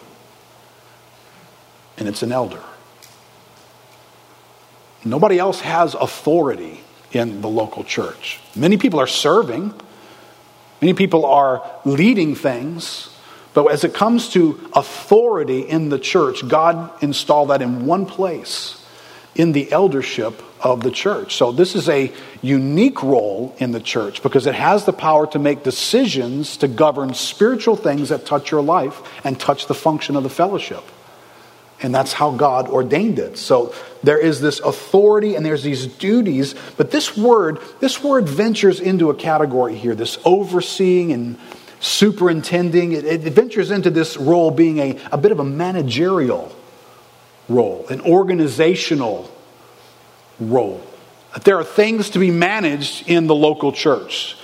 and it's an elder. Nobody else has authority in the local church. Many people are serving, many people are leading things, but as it comes to authority in the church, God installed that in one place in the eldership of the church. So this is a unique role in the church because it has the power to make decisions to govern spiritual things that touch your life and touch the function of the fellowship. And that's how God ordained it. So there is this authority and there's these duties, but this word, this word ventures into a category here, this overseeing and superintending. It, it ventures into this role being a, a bit of a managerial role, an organizational role. There are things to be managed in the local church.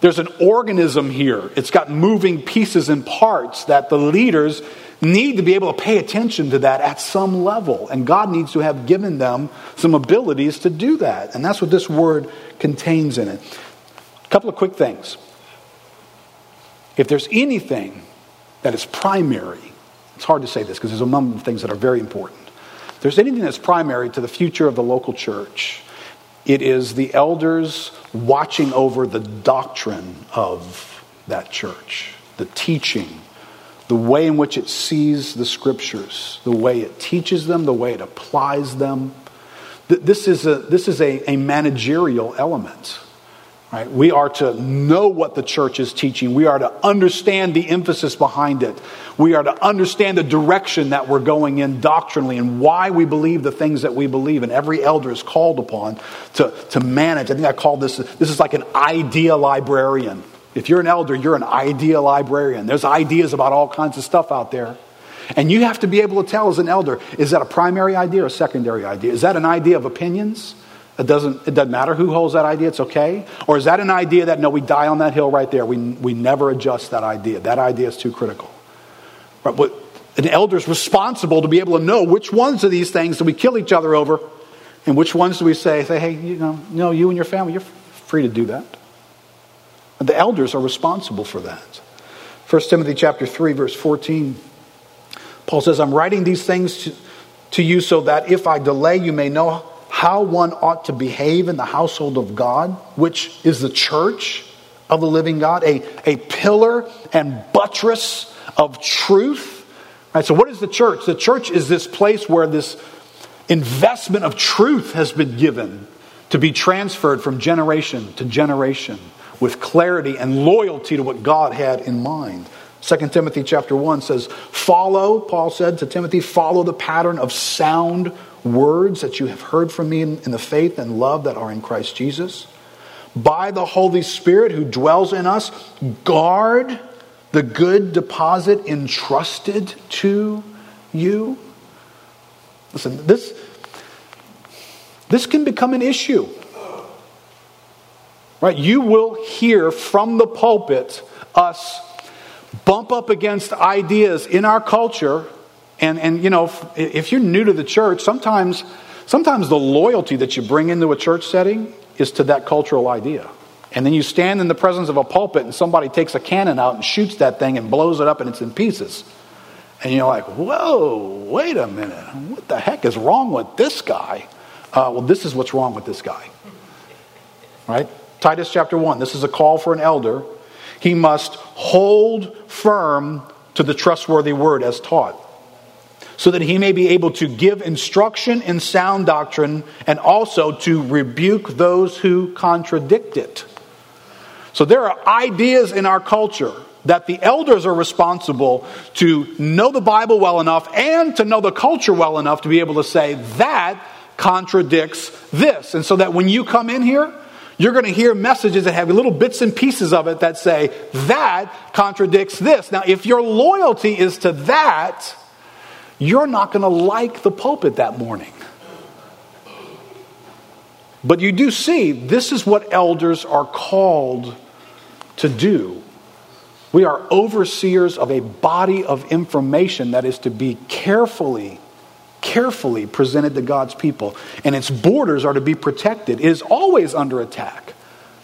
There's an organism here. It's got moving pieces and parts that the leaders need to be able to pay attention to that at some level. And God needs to have given them some abilities to do that. And that's what this word contains in it. A couple of quick things. If there's anything that is primary, it's hard to say this because there's a number of things that are very important. If there's anything that's primary to the future of the local church, it is the elders watching over the doctrine of that church, the teaching, the way in which it sees the scriptures, the way it teaches them, the way it applies them. This is a, this is a, a managerial element. Right? We are to know what the church is teaching. We are to understand the emphasis behind it. We are to understand the direction that we're going in doctrinally and why we believe the things that we believe. And every elder is called upon to, to manage. I think I call this, this is like an idea librarian. If you're an elder, you're an idea librarian. There's ideas about all kinds of stuff out there. And you have to be able to tell as an elder, is that a primary idea or a secondary idea? Is that an idea of opinions? It doesn't, it doesn't matter who holds that idea, it's okay? Or is that an idea that, no, we die on that hill right there? We, we never adjust that idea. That idea is too critical. Right, but an elder is responsible to be able to know which ones of these things do we kill each other over and which ones do we say, say hey, you know, no, you and your family, you're free to do that. The elders are responsible for that. 1 Timothy chapter 3, verse 14, Paul says, I'm writing these things to, to you so that if I delay, you may know how one ought to behave in the household of God, which is the church of the living God, a, a pillar and buttress of truth. Right, so, what is the church? The church is this place where this investment of truth has been given to be transferred from generation to generation with clarity and loyalty to what God had in mind. 2 Timothy chapter 1 says, Follow, Paul said to Timothy, follow the pattern of sound words that you have heard from me in, in the faith and love that are in Christ Jesus. By the Holy Spirit who dwells in us, guard the good deposit entrusted to you? Listen, this, this can become an issue. Right? You will hear from the pulpit us bump up against ideas in our culture. And, and you know, if, if you're new to the church, sometimes, sometimes the loyalty that you bring into a church setting is to that cultural idea. And then you stand in the presence of a pulpit and somebody takes a cannon out and shoots that thing and blows it up and it's in pieces. And you're like, whoa, wait a minute. What the heck is wrong with this guy? Uh, well, this is what's wrong with this guy. Right? Titus chapter 1. This is a call for an elder. He must hold firm to the trustworthy word as taught, so that he may be able to give instruction in sound doctrine and also to rebuke those who contradict it. So there are ideas in our culture that the elders are responsible to know the Bible well enough and to know the culture well enough to be able to say that contradicts this. And so that when you come in here, you're going to hear messages that have little bits and pieces of it that say that contradicts this. Now, if your loyalty is to that, you're not going to like the pulpit that morning. But you do see this is what elders are called to do. We are overseers of a body of information that is to be carefully, carefully presented to God's people. And its borders are to be protected. It is always under attack.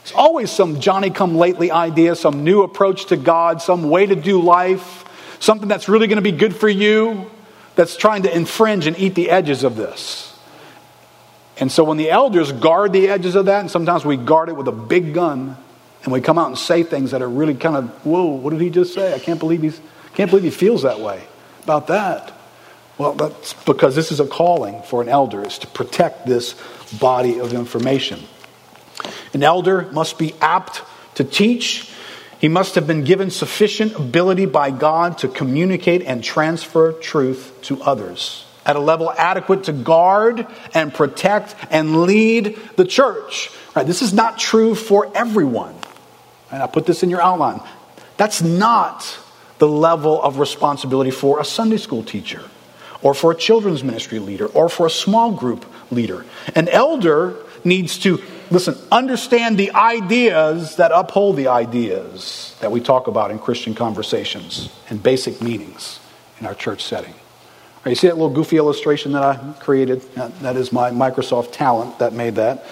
It's always some Johnny come lately idea, some new approach to God, some way to do life, something that's really going to be good for you, that's trying to infringe and eat the edges of this. And so when the elders guard the edges of that, and sometimes we guard it with a big gun, and we come out and say things that are really kind of, whoa, what did he just say? I can't believe he's can't believe he feels that way about that. Well, that's because this is a calling for an elder is to protect this body of information. An elder must be apt to teach. He must have been given sufficient ability by God to communicate and transfer truth to others at a level adequate to guard and protect and lead the church. Right, this is not true for everyone. And I put this in your outline. That's not the level of responsibility for a Sunday school teacher or for a children's ministry leader or for a small group leader. An elder needs to, listen, understand the ideas that uphold the ideas that we talk about in Christian conversations and basic meanings in our church setting. Right, you see that little goofy illustration that I created? That is my Microsoft talent that made that.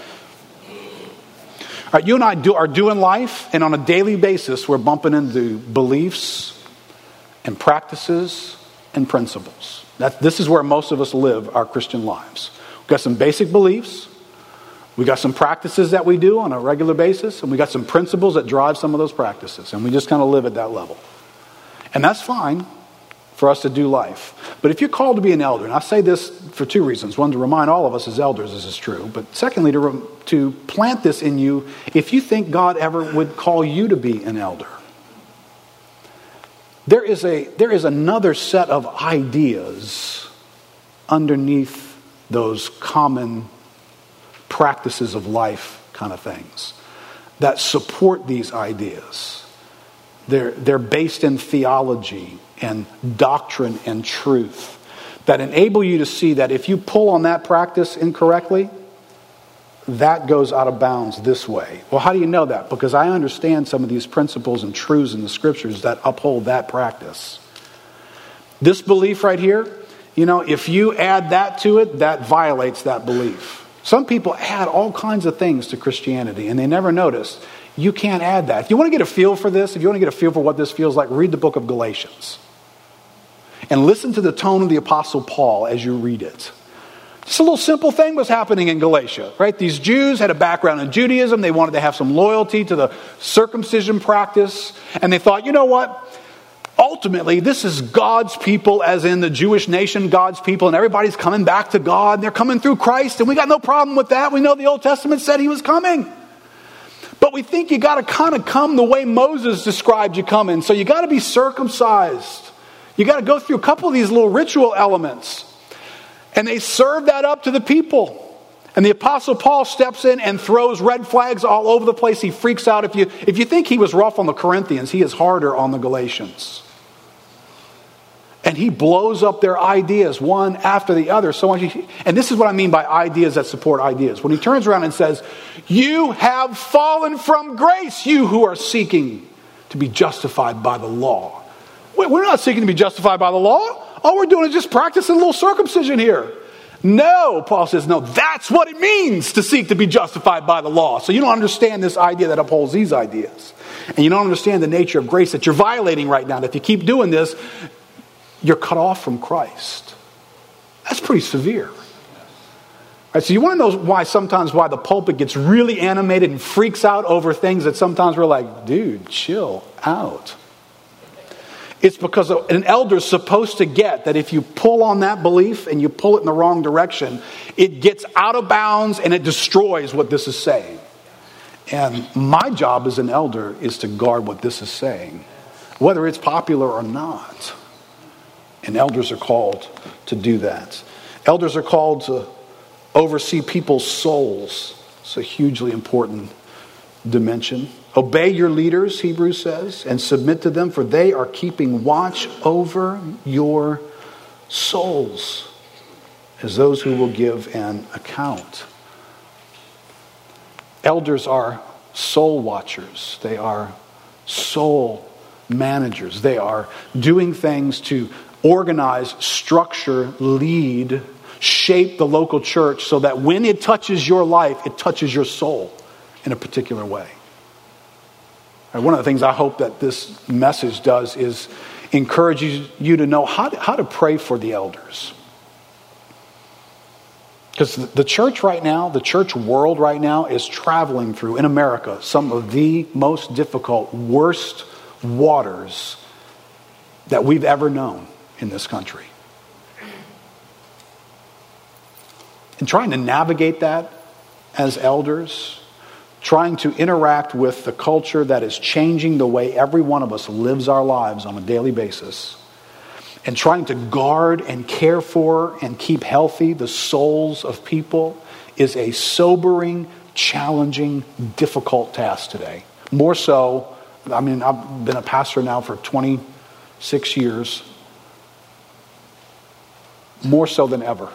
Right, you and I do, are doing life, and on a daily basis, we're bumping into beliefs and practices and principles. That, this is where most of us live our Christian lives. We've got some basic beliefs, we got some practices that we do on a regular basis, and we got some principles that drive some of those practices, and we just kind of live at that level. And that's fine for us to do life. But if you're called to be an elder, and I say this for two reasons one, to remind all of us as elders this is true, but secondly, to, to plant this in you if you think God ever would call you to be an elder. There is, a, there is another set of ideas underneath those common practices of life kind of things that support these ideas. They're, they're based in theology and doctrine and truth that enable you to see that if you pull on that practice incorrectly, that goes out of bounds this way. Well, how do you know that? Because I understand some of these principles and truths in the scriptures that uphold that practice. This belief right here, you know, if you add that to it, that violates that belief. Some people add all kinds of things to Christianity and they never notice. You can't add that. If you want to get a feel for this, if you want to get a feel for what this feels like, read the book of Galatians. And listen to the tone of the Apostle Paul as you read it. Just a little simple thing was happening in Galatia, right? These Jews had a background in Judaism. They wanted to have some loyalty to the circumcision practice. And they thought, you know what? Ultimately, this is God's people, as in the Jewish nation, God's people, and everybody's coming back to God. and They're coming through Christ, and we got no problem with that. We know the Old Testament said he was coming. But we think you got to kind of come the way Moses described you coming. So you got to be circumcised. You got to go through a couple of these little ritual elements. And they serve that up to the people. And the apostle Paul steps in and throws red flags all over the place. He freaks out. If you, if you think he was rough on the Corinthians, he is harder on the Galatians. And he blows up their ideas one after the other. So and this is what I mean by ideas that support ideas. When he turns around and says, You have fallen from grace, you who are seeking to be justified by the law. We're not seeking to be justified by the law. All we're doing is just practicing a little circumcision here. No, Paul says, no, that's what it means to seek to be justified by the law. So you don't understand this idea that upholds these ideas. And you don't understand the nature of grace that you're violating right now. If you keep doing this, you're cut off from Christ. That's pretty severe. Right, so you want to know why sometimes why the pulpit gets really animated and freaks out over things that sometimes we're like, dude, chill out. It's because an elder is supposed to get that if you pull on that belief and you pull it in the wrong direction, it gets out of bounds and it destroys what this is saying. And my job as an elder is to guard what this is saying, whether it's popular or not. And elders are called to do that. Elders are called to oversee people's souls. It's a hugely important dimension. Obey your leaders, Hebrews says, and submit to them, for they are keeping watch over your souls as those who will give an account. Elders are soul watchers, they are soul managers, they are doing things to organize, structure, lead, shape the local church so that when it touches your life, it touches your soul in a particular way. One of the things I hope that this message does is encourage you to know how to, how to pray for the elders. Because the church right now, the church world right now, is traveling through, in America, some of the most difficult, worst waters that we've ever known in this country. And trying to navigate that as elders, trying to interact with the culture that is changing the way every one of us lives our lives on a daily basis, and trying to guard and care for and keep healthy the souls of people is a sobering, challenging, difficult task today. More so, I mean, I've been a pastor now for 26 years, more so than ever.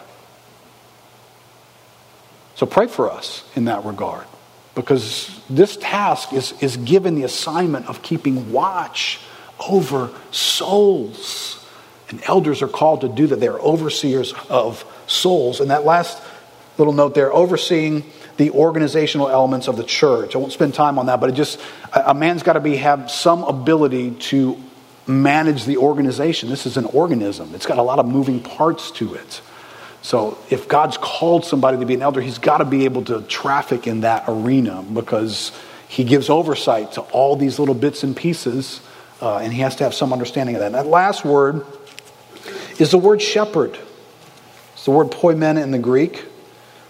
So pray for us in that regard because this task is, is given the assignment of keeping watch over souls. And elders are called to do that. They're overseers of souls. And that last little note there, overseeing the organizational elements of the church. I won't spend time on that, but it just a man's got to be have some ability to manage the organization. This is an organism. It's got a lot of moving parts to it. So if God's called somebody to be an elder, he's got to be able to traffic in that arena because he gives oversight to all these little bits and pieces, uh, and he has to have some understanding of that. And that last word is the word shepherd. It's the word poimen in the Greek,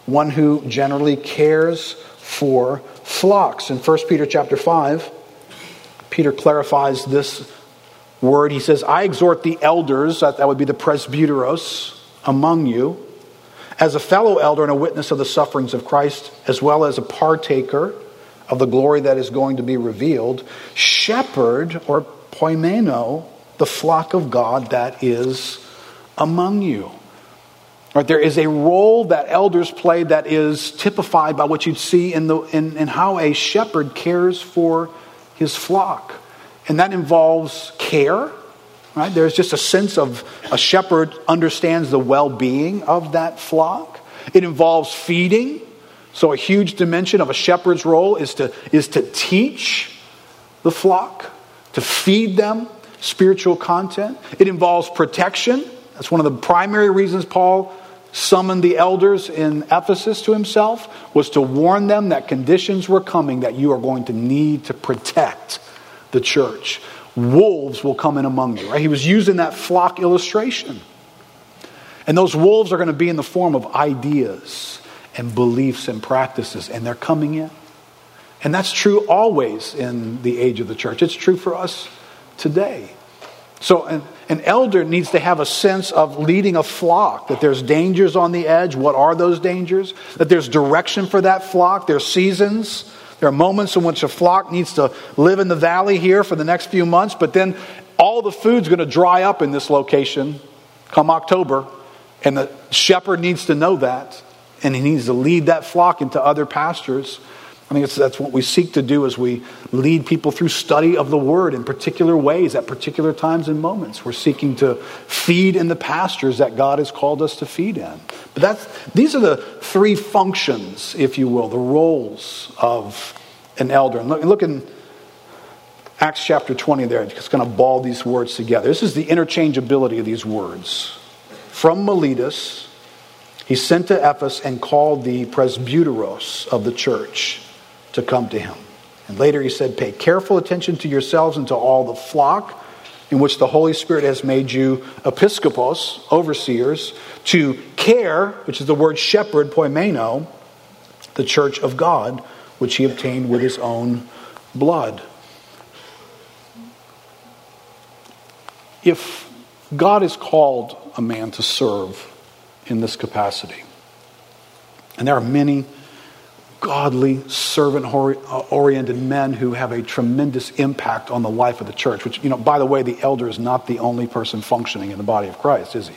one who generally cares for flocks. In 1 Peter chapter 5, Peter clarifies this word. He says, I exhort the elders, that would be the presbyteros, among you as a fellow elder and a witness of the sufferings of Christ, as well as a partaker of the glory that is going to be revealed, shepherd or poimeno the flock of God that is among you. Right, there is a role that elders play that is typified by what you'd see in, the, in, in how a shepherd cares for his flock. And that involves care, Right? There's just a sense of a shepherd understands the well being of that flock. It involves feeding. So, a huge dimension of a shepherd's role is to, is to teach the flock, to feed them spiritual content. It involves protection. That's one of the primary reasons Paul summoned the elders in Ephesus to himself was to warn them that conditions were coming that you are going to need to protect the church wolves will come in among you. Right? He was using that flock illustration. And those wolves are going to be in the form of ideas and beliefs and practices, and they're coming in. And that's true always in the age of the church. It's true for us today. So, and, an elder needs to have a sense of leading a flock, that there's dangers on the edge. What are those dangers? That there's direction for that flock, there's seasons. There are moments in which a flock needs to live in the valley here for the next few months, but then all the food's going to dry up in this location come October, and the shepherd needs to know that, and he needs to lead that flock into other pastures. I think that's what we seek to do as we lead people through study of the Word in particular ways at particular times and moments. We're seeking to feed in the pastures that God has called us to feed in. But that's, these are the three functions, if you will, the roles of an elder. And look, look in Acts chapter 20 there, it's going to ball these words together. This is the interchangeability of these words. From Miletus, he sent to Ephesus and called the presbyteros of the church to come to him. And later he said, Pay careful attention to yourselves and to all the flock in which the Holy Spirit has made you episkopos, overseers, to care, which is the word shepherd, poimeno, the church of God, which he obtained with his own blood. If God has called a man to serve in this capacity, and there are many godly, servant oriented men who have a tremendous impact on the life of the church. Which, you know, by the way, the elder is not the only person functioning in the body of Christ, is he?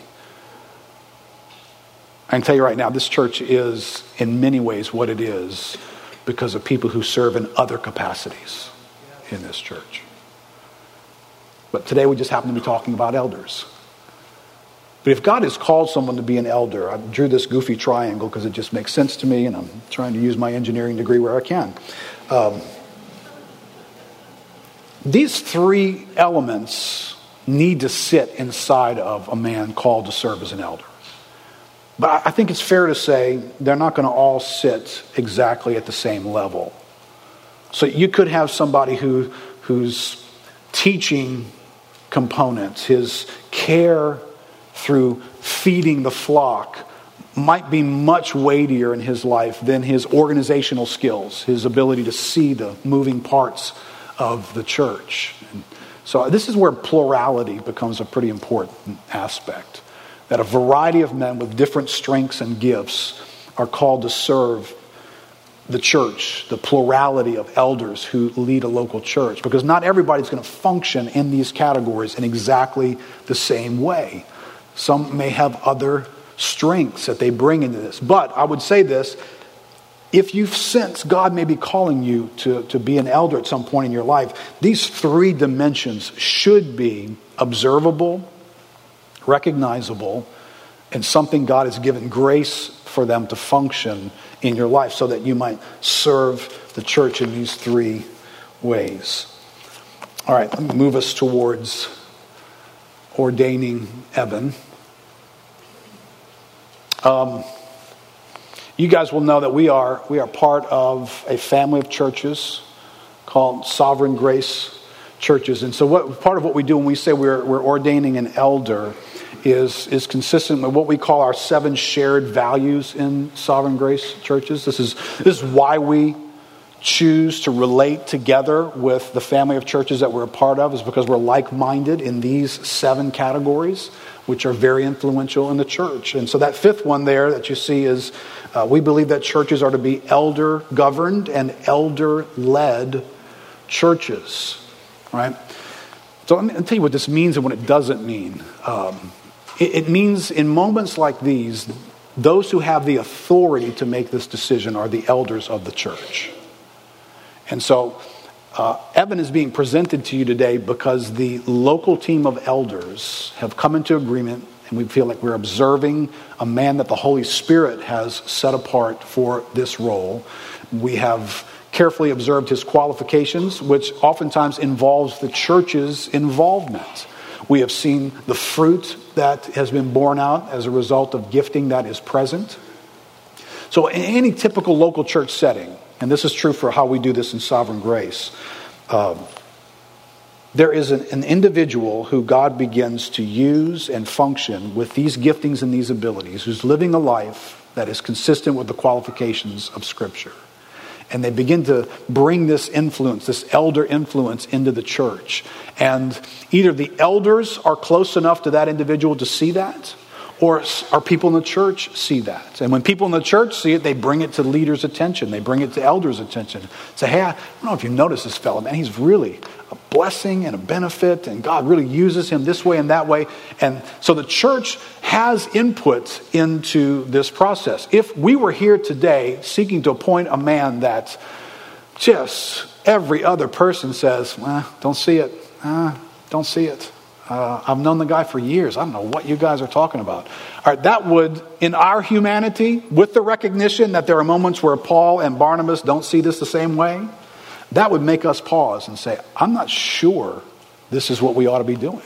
I can tell you right now, this church is in many ways what it is because of people who serve in other capacities in this church. But today we just happen to be talking about elders. But if God has called someone to be an elder, I drew this goofy triangle because it just makes sense to me, and I'm trying to use my engineering degree where I can. Um, these three elements need to sit inside of a man called to serve as an elder. But I think it's fair to say they're not going to all sit exactly at the same level. So you could have somebody who, whose teaching components, his care through feeding the flock might be much weightier in his life than his organizational skills, his ability to see the moving parts of the church. And so, this is where plurality becomes a pretty important aspect. That a variety of men with different strengths and gifts are called to serve the church, the plurality of elders who lead a local church, because not everybody's going to function in these categories in exactly the same way. Some may have other strengths that they bring into this. But I would say this if you sense God may be calling you to, to be an elder at some point in your life, these three dimensions should be observable, recognizable, and something God has given grace for them to function in your life so that you might serve the church in these three ways. All right, let me move us towards ordaining Evan. Um, you guys will know that we are, we are part of a family of churches called Sovereign Grace Churches. And so, what, part of what we do when we say we're, we're ordaining an elder is, is consistent with what we call our seven shared values in Sovereign Grace Churches. This is, this is why we choose to relate together with the family of churches that we're a part of, is because we're like minded in these seven categories which are very influential in the church. And so that fifth one there that you see is uh, we believe that churches are to be elder governed and elder led churches. Right? So me tell you what this means and what it doesn't mean. Um, it, it means in moments like these, those who have the authority to make this decision are the elders of the church. And so uh, Evan is being presented to you today because the local team of elders have come into agreement, and we feel like we're observing a man that the Holy Spirit has set apart for this role. We have carefully observed his qualifications, which oftentimes involves the church's involvement. We have seen the fruit that has been borne out as a result of gifting that is present. So, in any typical local church setting, and this is true for how we do this in sovereign grace. Um, there is an, an, individual who God begins to use and function with these giftings and these abilities, who's living a life that is consistent with the qualifications of Scripture. and they begin to bring this influence, this elder influence, into the church. And either the elders are close enough to that individual to see that, or our people in the church see that? And when people in the church see it, they bring it to leaders' attention. They bring it to elders' attention. Say, hey, I don't know if you noticed this fellow, man. He's really a blessing and a benefit, and God really uses him this way and that way. And so the church has input into this process. If we were here today seeking to appoint a man that just every other person says, well, don't see it, uh, don't see it uh, I've known the guy for years. I don't know what you guys are talking about. All right, that would, in our humanity, with the recognition that there are moments where Paul and Barnabas don't see this the same way, that would make us pause and say, I'm not sure this is what we ought to be doing. All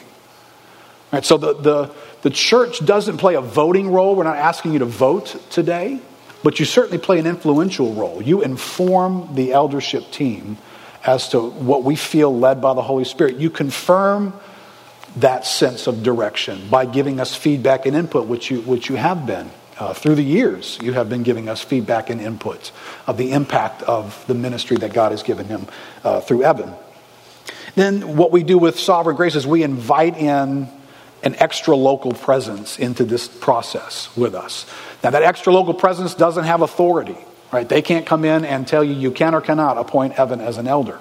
right, so the, the, the church doesn't play a voting role. We're not asking you to vote today, but you certainly play an influential role. You inform the eldership team as to what we feel led by the Holy Spirit. You confirm that sense of direction by giving us feedback and input, which you, which you have been. Uh, through the years, you have been giving us feedback and input of the impact of the ministry that God has given him uh, through Evan. Then, what we do with Sovereign Grace is we invite in an extra local presence into this process with us. Now, that extra local presence doesn't have authority, right? They can't come in and tell you you can or cannot appoint Evan as an elder.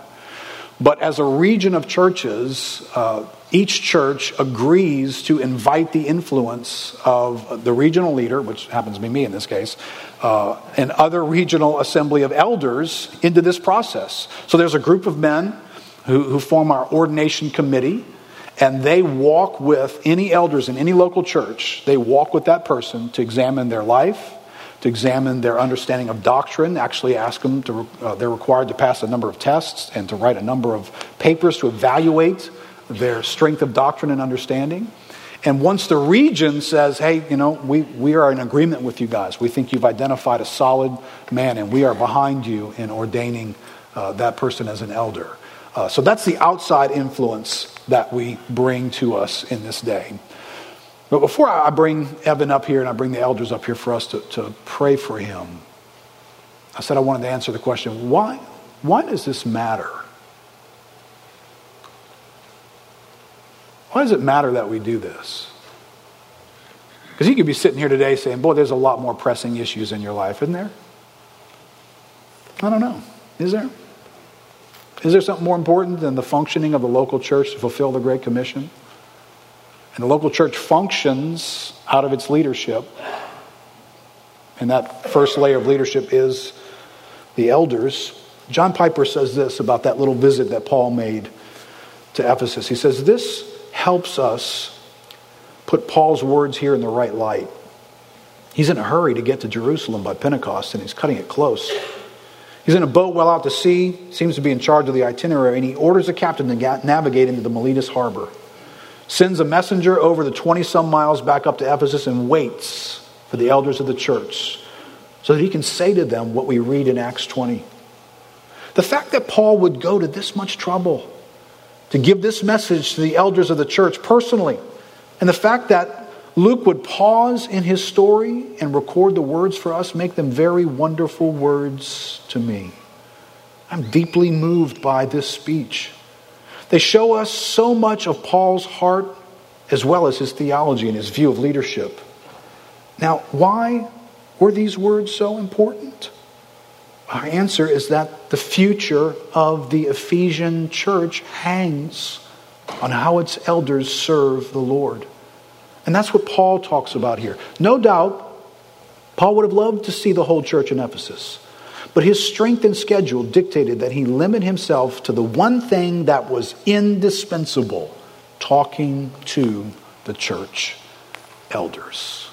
But as a region of churches, uh, each church agrees to invite the influence of the regional leader, which happens to be me in this case, uh, and other regional assembly of elders into this process. So there's a group of men who, who form our ordination committee, and they walk with any elders in any local church, they walk with that person to examine their life to examine their understanding of doctrine, actually ask them to, uh, they're required to pass a number of tests and to write a number of papers to evaluate their strength of doctrine and understanding. And once the region says, hey, you know, we, we are in agreement with you guys, we think you've identified a solid man and we are behind you in ordaining uh, that person as an elder. Uh, so that's the outside influence that we bring to us in this day. But before I bring Evan up here and I bring the elders up here for us to, to pray for him, I said I wanted to answer the question why, why does this matter? Why does it matter that we do this? Because you could be sitting here today saying, Boy, there's a lot more pressing issues in your life, isn't there? I don't know. Is there? Is there something more important than the functioning of the local church to fulfill the Great Commission? And the local church functions out of its leadership. And that first layer of leadership is the elders. John Piper says this about that little visit that Paul made to Ephesus. He says, This helps us put Paul's words here in the right light. He's in a hurry to get to Jerusalem by Pentecost, and he's cutting it close. He's in a boat well out to sea, seems to be in charge of the itinerary, and he orders a captain to navigate into the Miletus harbor sends a messenger over the 20 some miles back up to Ephesus and waits for the elders of the church so that he can say to them what we read in Acts 20. The fact that Paul would go to this much trouble to give this message to the elders of the church personally, and the fact that Luke would pause in his story and record the words for us make them very wonderful words to me. I'm deeply moved by this speech. They show us so much of Paul's heart as well as his theology and his view of leadership. Now, why were these words so important? Our answer is that the future of the Ephesian church hangs on how its elders serve the Lord. And that's what Paul talks about here. No doubt, Paul would have loved to see the whole church in Ephesus. But his strength and schedule dictated that he limit himself to the one thing that was indispensable talking to the church elders.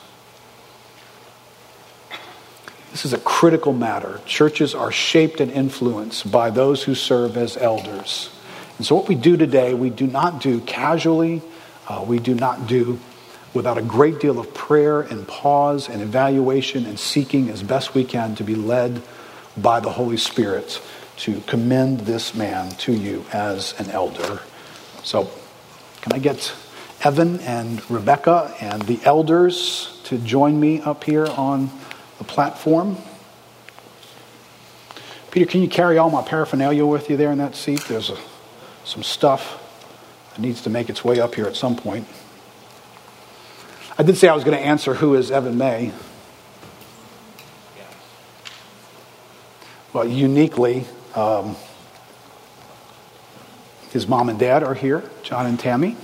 This is a critical matter. Churches are shaped and influenced by those who serve as elders. And so, what we do today, we do not do casually, uh, we do not do without a great deal of prayer and pause and evaluation and seeking as best we can to be led by the Holy Spirit to commend this man to you as an elder. So, can I get Evan and Rebecca and the elders to join me up here on the platform? Peter, can you carry all my paraphernalia with you there in that seat? There's a, some stuff that needs to make its way up here at some point. I did say I was going to answer who is Evan May. Well, uniquely, um, his mom and dad are here, John and Tammy.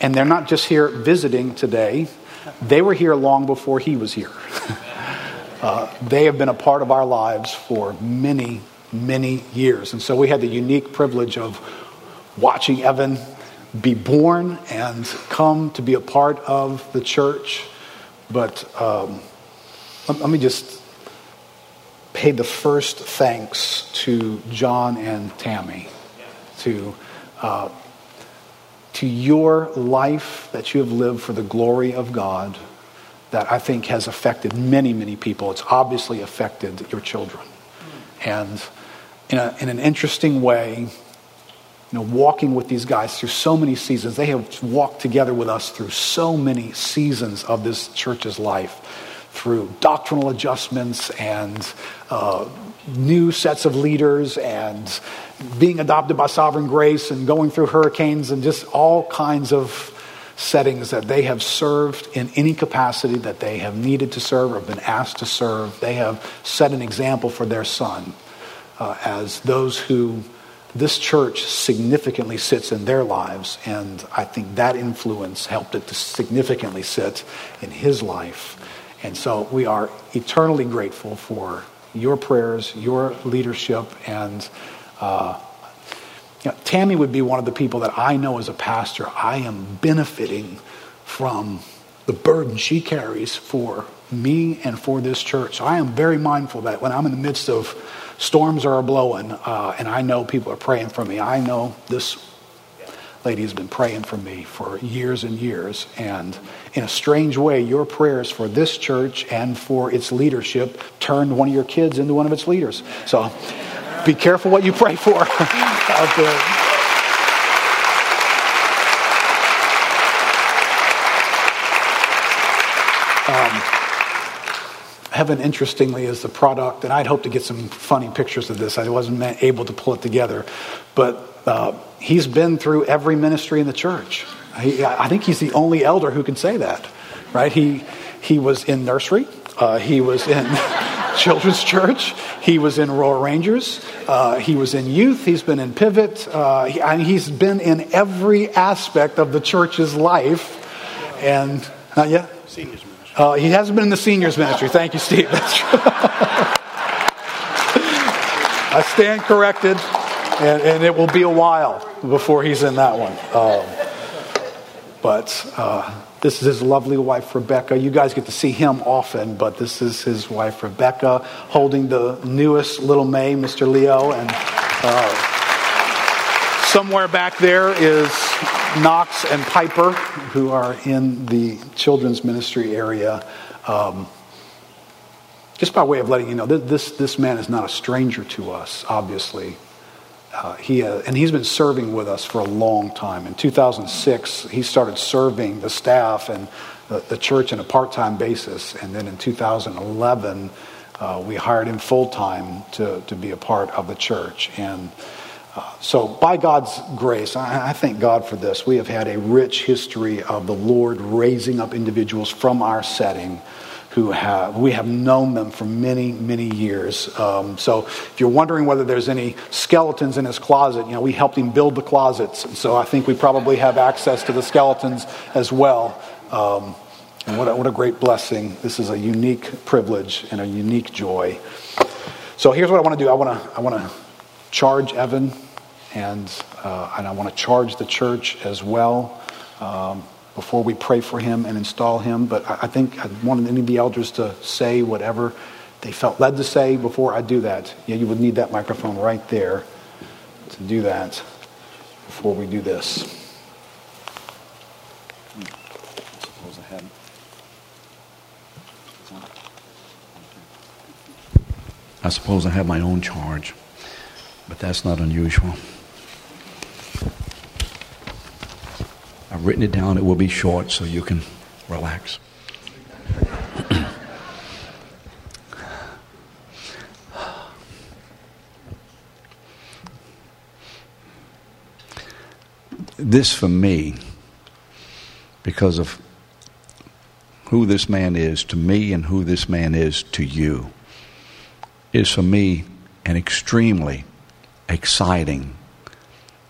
And they're not just here visiting today, they were here long before he was here. uh, they have been a part of our lives for many, many years. And so we had the unique privilege of watching Evan be born and come to be a part of the church. But um, let, let me just pay the first thanks to John and Tammy, to, uh, to your life that you have lived for the glory of God that I think has affected many, many people. It's obviously affected your children. And in, a, in an interesting way, you know, walking with these guys through so many seasons. They have walked together with us through so many seasons of this church's life, through doctrinal adjustments and uh, new sets of leaders and being adopted by sovereign grace and going through hurricanes and just all kinds of settings that they have served in any capacity that they have needed to serve or been asked to serve. They have set an example for their son uh, as those who this church significantly sits in their lives, and I think that influence helped it to significantly sit in his life. And so we are eternally grateful for your prayers, your leadership, and uh, you know, Tammy would be one of the people that I know as a pastor, I am benefiting from the burden she carries for me and for this church. So I am very mindful that when I'm in the midst of storms are blowing, uh, and I know people are praying for me. I know this lady has been praying for me for years and years. And in a strange way, your prayers for this church and for its leadership turned one of your kids into one of its leaders. So be careful what you pray for out there. Evan, interestingly, is the product, and I'd hope to get some funny pictures of this. I wasn't able to pull it together, but uh, he's been through every ministry in the church. He, I think he's the only elder who can say that, right? He, he was in nursery, uh, he was in children's church, he was in Royal Rangers, uh, he was in youth, he's been in Pivot, uh, he, he's been in every aspect of the church's life, and not yet? Seniors uh, he hasn't been in the seniors ministry. Thank you, Steve. That's true. I stand corrected, and, and, it will be a while before he's in that one. Um, but uh, this is his lovely wife, Rebecca. You guys get to see him often, but this is his wife, Rebecca, holding the newest little May, Mr. Leo. And uh, somewhere back there is Knox and Piper, who are in the children's ministry area. Um, just by way of letting you know, this, this man is not a stranger to us, obviously. Uh, he, uh, and he's been serving with us for a long time. In 2006, he started serving the staff and the, the church on a part time basis. And then in 2011, uh, we hired him full time to, to be a part of the church. And so, by God's grace, I, I thank God for this. We have had a rich history of the Lord raising up individuals from our setting who have we have known them for many many years. Um, so if you're wondering whether there's any skeletons in his closet you know we helped him build the closets. So i think we probably have access to the skeletons as well. Um, and what a, what a great blessing. This is a unique privilege and a unique joy. So here's what i want to do. I want to i want to charge evan and, uh, and I want to charge the church as well. Um, before we pray for him and install him. But I, think I wanted any of the elders to say whatever they felt led to say before I do that. Yeah, you would need that microphone right there to do that before we do this. I suppose I have my own charge, but that's not unusual. I've written it down. It will be short so you can relax. this for me, because of who this man is to me and who this man is to you, is for me an extremely exciting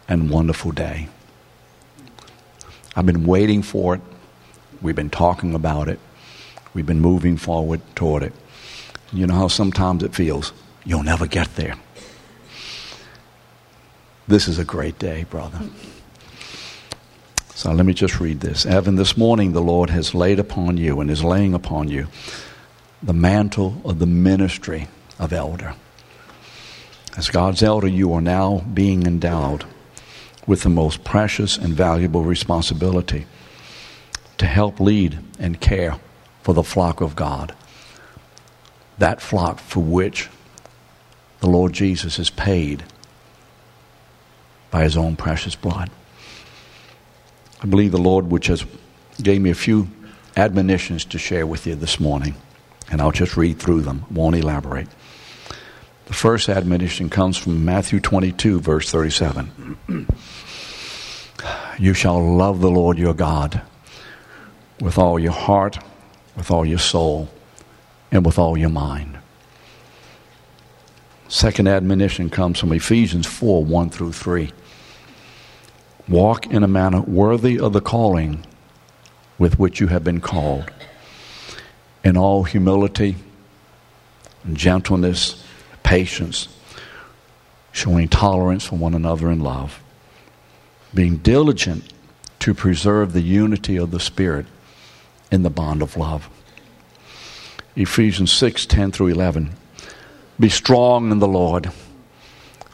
and wonderful day. I've been waiting for it. We've been talking about it. We've been moving forward toward it. You know how sometimes it feels you'll never get there. This is a great day, brother. So let me just read this. Evan, this morning the Lord has laid upon you and is laying upon you the mantle of the ministry of elder. As God's elder, you are now being endowed with the most precious and valuable responsibility to help lead and care for the flock of God. That flock for which the Lord Jesus has paid by his own precious blood. I believe the Lord, which has gave me a few admonitions to share with you this morning, and I'll just read through them, won't elaborate. The first admonition comes from Matthew 22, verse 37. you shall love the Lord your God with all your heart, with all your soul, and with all your mind. Second admonition comes from Ephesians 4 1 through 3. Walk in a manner worthy of the calling with which you have been called, in all humility gentleness, patience, showing tolerance for one another in love, being diligent to preserve the unity of the Spirit in the bond of love. Ephesians 6 10 through 11. Be strong in the Lord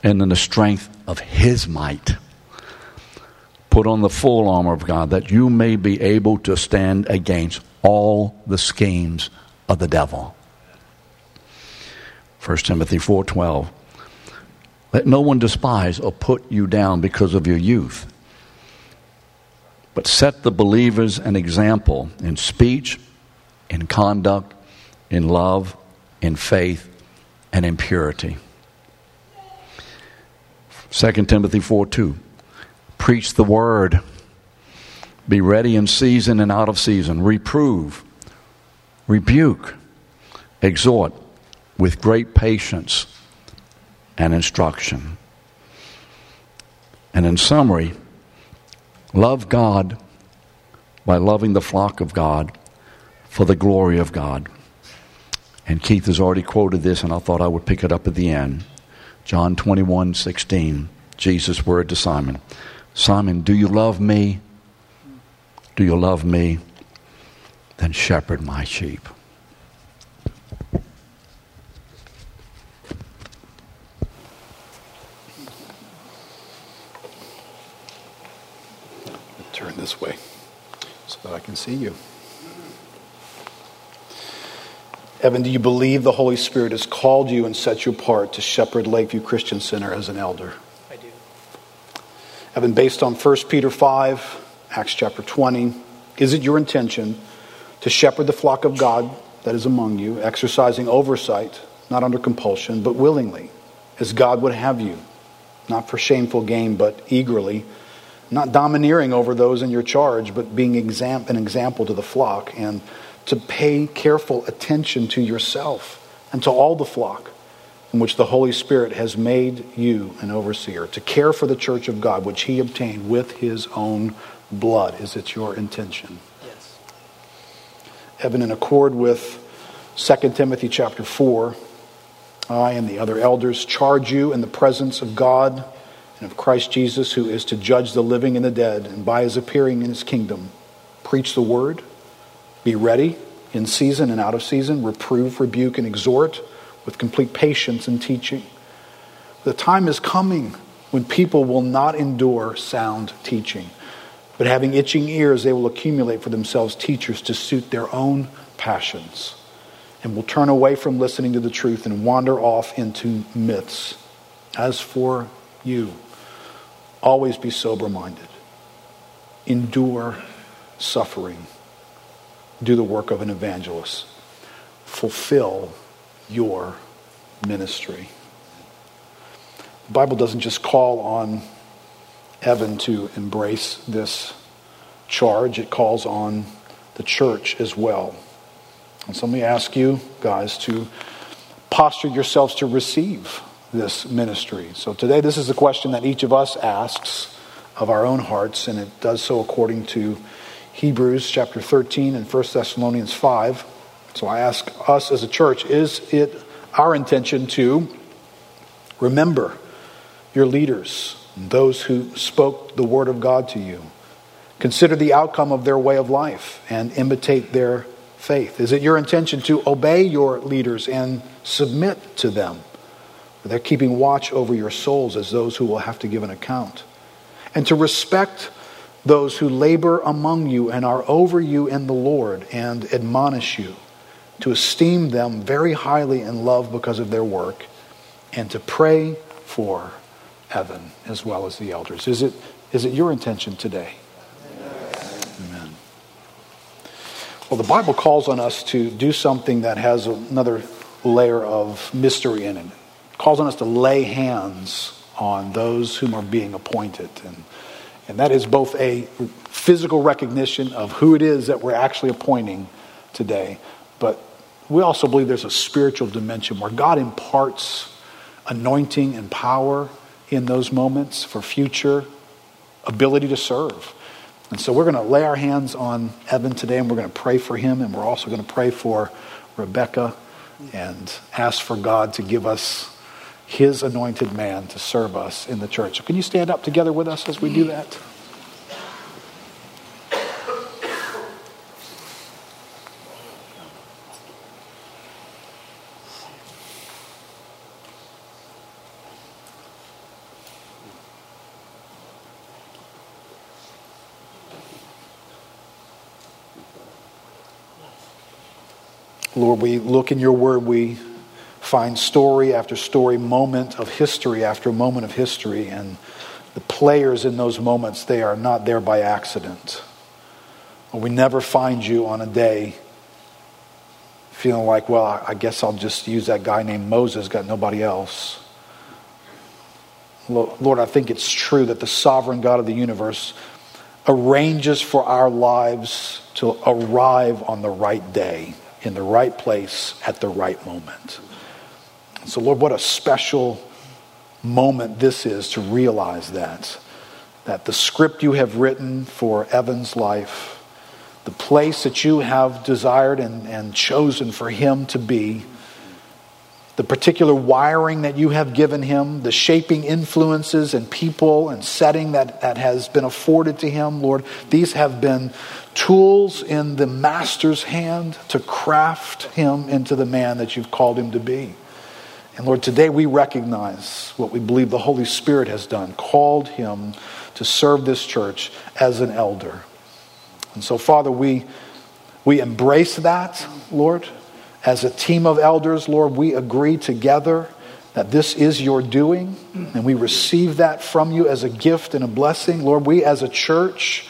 and in the strength of his might. Put on the full armor of God that you may be able to stand against all the schemes of the devil. 1 Timothy 4:12 Let no one despise or put you down because of your youth but set the believers an example in speech, in conduct, in love, in faith, and in purity. 2 Timothy 4 2. Preach the word. Be ready in season and out of season. Reprove, rebuke, exhort with great patience and instruction. And in summary, love God by loving the flock of God for the glory of God. And Keith has already quoted this, and I thought I would pick it up at the end. John 21 16, Jesus' word to Simon Simon, do you love me? Do you love me? Then shepherd my sheep. Turn this way so that I can see you. Evan, do you believe the Holy Spirit has called you and set you apart to shepherd Lakeview Christian Center as an elder? I do. Evan, based on 1 Peter 5, Acts chapter 20, is it your intention to shepherd the flock of God that is among you, exercising oversight, not under compulsion, but willingly, as God would have you, not for shameful gain, but eagerly, not domineering over those in your charge, but being exam- an example to the flock and to pay careful attention to yourself and to all the flock in which the Holy Spirit has made you an overseer, to care for the church of God, which he obtained with his own blood. Is it your intention? Yes. Evan, in accord with 2 Timothy chapter 4, I and the other elders charge you in the presence of God and of Christ Jesus, who is to judge the living and the dead, and by his appearing in his kingdom, preach the word be ready in season and out of season, reprove, rebuke, and exhort with complete patience and teaching. The time is coming when people will not endure sound teaching, but having itching ears, they will accumulate for themselves teachers to suit their own passions and will turn away from listening to the truth and wander off into myths. As for you, always be sober minded, endure suffering do the work of an evangelist. Fulfill your ministry. The Bible doesn't just call on Evan to embrace this charge. It calls on the church as well. And so let me ask you guys to posture yourselves to receive this ministry. So today, this is a question that each of us asks of our own hearts, and it does so according to Hebrews chapter 13 and 1 Thessalonians 5. So I ask us as a church is it our intention to remember your leaders, those who spoke the word of God to you? Consider the outcome of their way of life and imitate their faith. Is it your intention to obey your leaders and submit to them? They're keeping watch over your souls as those who will have to give an account. And to respect those who labor among you and are over you in the Lord and admonish you, to esteem them very highly in love because of their work, and to pray for Evan as well as the elders. Is it, is it your intention today? Amen. Well, the Bible calls on us to do something that has another layer of mystery in it calls on us to lay hands on those whom are being appointed. And, and that is both a physical recognition of who it is that we're actually appointing today, but we also believe there's a spiritual dimension where God imparts anointing and power in those moments for future ability to serve. And so we're going to lay our hands on Evan today and we're going to pray for him and we're also going to pray for Rebecca and ask for God to give us his anointed man to serve us in the church. So, can you stand up together with us as we do that? Lord, we look in your word, we find story after story, moment of history after moment of history, and the players in those moments, they are not there by accident. We never find you on a day feeling like, well, I guess I'll just use that guy named Moses, got nobody else. Lord, I think it's true that the sovereign God of the universe arranges for our lives to arrive on the right day, in the right place, at the right moment. So, Lord, what a special moment this is to realize that. That the script you have written for Evan's life, the place that you have desired and, and chosen for him to be, the particular wiring that you have given him, the shaping influences and people and setting that, that has been afforded to him, Lord, these have been tools in the master's hand to craft him into the man that you've called him to be. And Lord, today we recognize what we believe the Holy Spirit has done, called him to serve this church as an elder. And so, Father, we, we embrace that, Lord. As a team of elders, Lord, we agree together that this is your doing, and we receive that from you as a gift and a blessing. Lord, we as a church,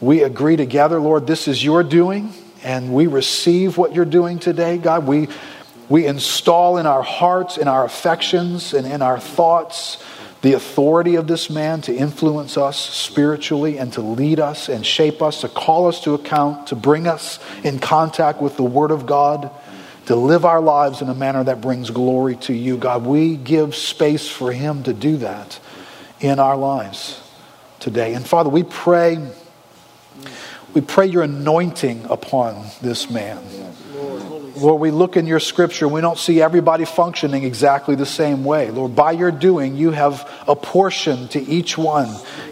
we agree together, Lord, this is your doing, and we receive what you're doing today. God, we we install in our hearts, in our affections, and in our thoughts the authority of this man to influence us spiritually and to lead us and shape us, to call us to account, to bring us in contact with the Word of God, to live our lives in a manner that brings glory to you. God, we give space for him to do that in our lives today. And Father, we pray. We pray your anointing upon this man. Lord, we look in your scripture, we don't see everybody functioning exactly the same way. Lord, by your doing, you have apportioned to each one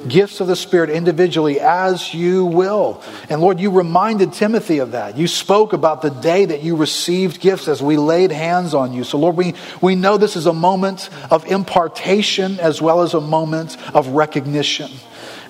gifts of the Spirit individually as you will. And Lord, you reminded Timothy of that. You spoke about the day that you received gifts as we laid hands on you. So, Lord, we, we know this is a moment of impartation as well as a moment of recognition.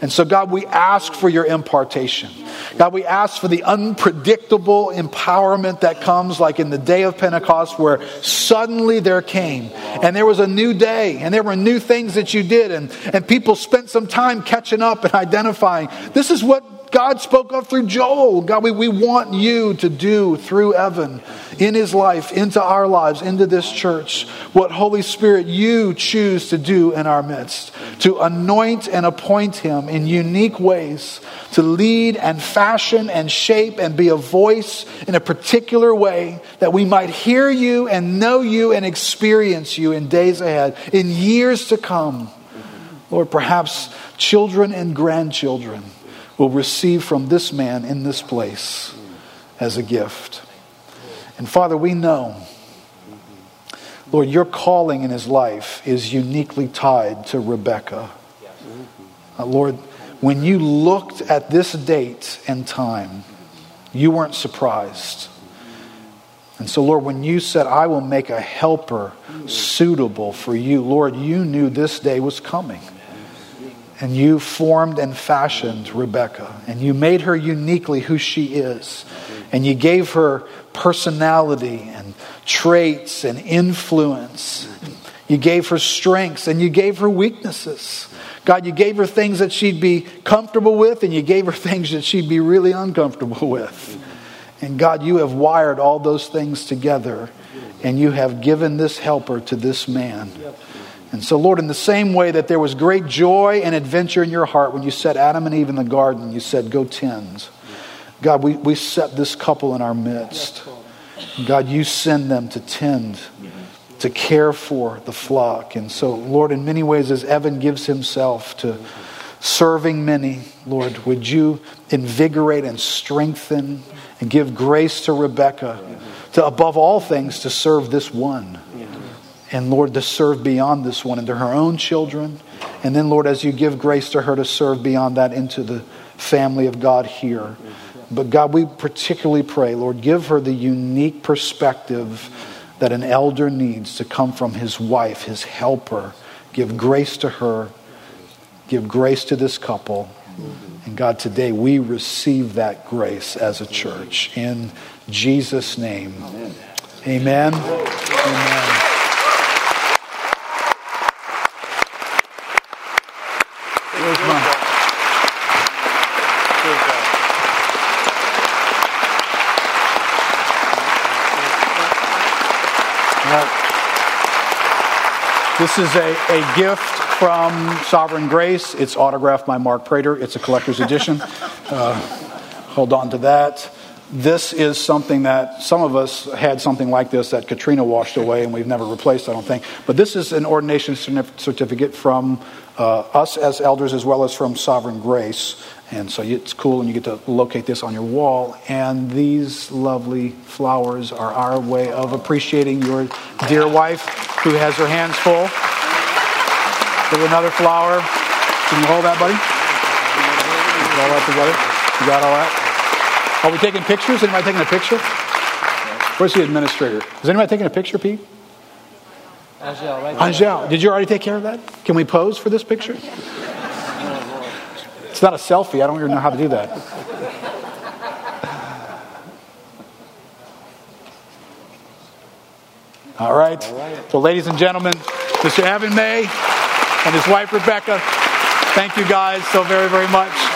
And so, God, we ask for your impartation. God, we ask for the unpredictable empowerment that comes, like in the day of Pentecost, where suddenly there came, and there was a new day, and there were new things that you did, and, and people spent some time catching up and identifying this is what God spoke of through Joel. God, we, we want you to do through Evan in his life, into our lives, into this church, what Holy Spirit you choose to do in our midst, to anoint and appoint him in unique ways, to lead and fashion and shape and be a voice in a particular way that we might hear you and know you and experience you in days ahead, in years to come. Lord, perhaps children and grandchildren will receive from this man in this place as a gift. And Father, we know, Lord, your calling in his life is uniquely tied to Rebecca. Uh, Lord, when you looked at this date and time, you weren't surprised. And so, Lord, when you said, I will make a helper suitable for you, Lord, you knew this day was coming. And you formed and fashioned Rebecca, and you made her uniquely who she is. And you gave her personality and traits and influence. You gave her strengths and you gave her weaknesses. God, you gave her things that she'd be comfortable with, and you gave her things that she'd be really uncomfortable with. And God, you have wired all those things together, and you have given this helper to this man. And so, Lord, in the same way that there was great joy and adventure in your heart when you set Adam and Eve in the garden, you said, Go tend. God, we, we set this couple in our midst. God, you send them to tend, to care for the flock. And so, Lord, in many ways, as Evan gives himself to serving many, Lord, would you invigorate and strengthen and give grace to Rebecca to, above all things, to serve this one. And Lord, to serve beyond this one into her own children. And then, Lord, as you give grace to her to serve beyond that into the family of God here. But God, we particularly pray, Lord, give her the unique perspective that an elder needs to come from his wife, his helper. Give grace to her. Give grace to this couple. And God, today we receive that grace as a church. In Jesus' name. Amen. Amen. Amen. Where's my This is a, a gift from Sovereign Grace. It's autographed by Mark Prater. It's a collector's edition. Uh, hold on to that. This is something that some of us had something like this that Katrina washed away and we've never replaced, I don't think. But this is an ordination certificate from Uh, us as elders as well as from Sovereign Grace. And so it's cool and you get to locate this on your wall. And these lovely flowers are our way of appreciating your dear wife who has her hands full. There's another flower. Can you hold that, buddy? Put all that together? You got all that? Are we taking pictures? Anybody taking a picture? Where's the administrator? Is anybody taking a picture, Pete? Angel, right Angel, did you already take care of that? Can we pose for this picture? It's not a selfie. I don't even know how to do that. All right. All right. So, ladies and gentlemen, Mr. Evan May and his wife Rebecca, thank you guys so very, very much.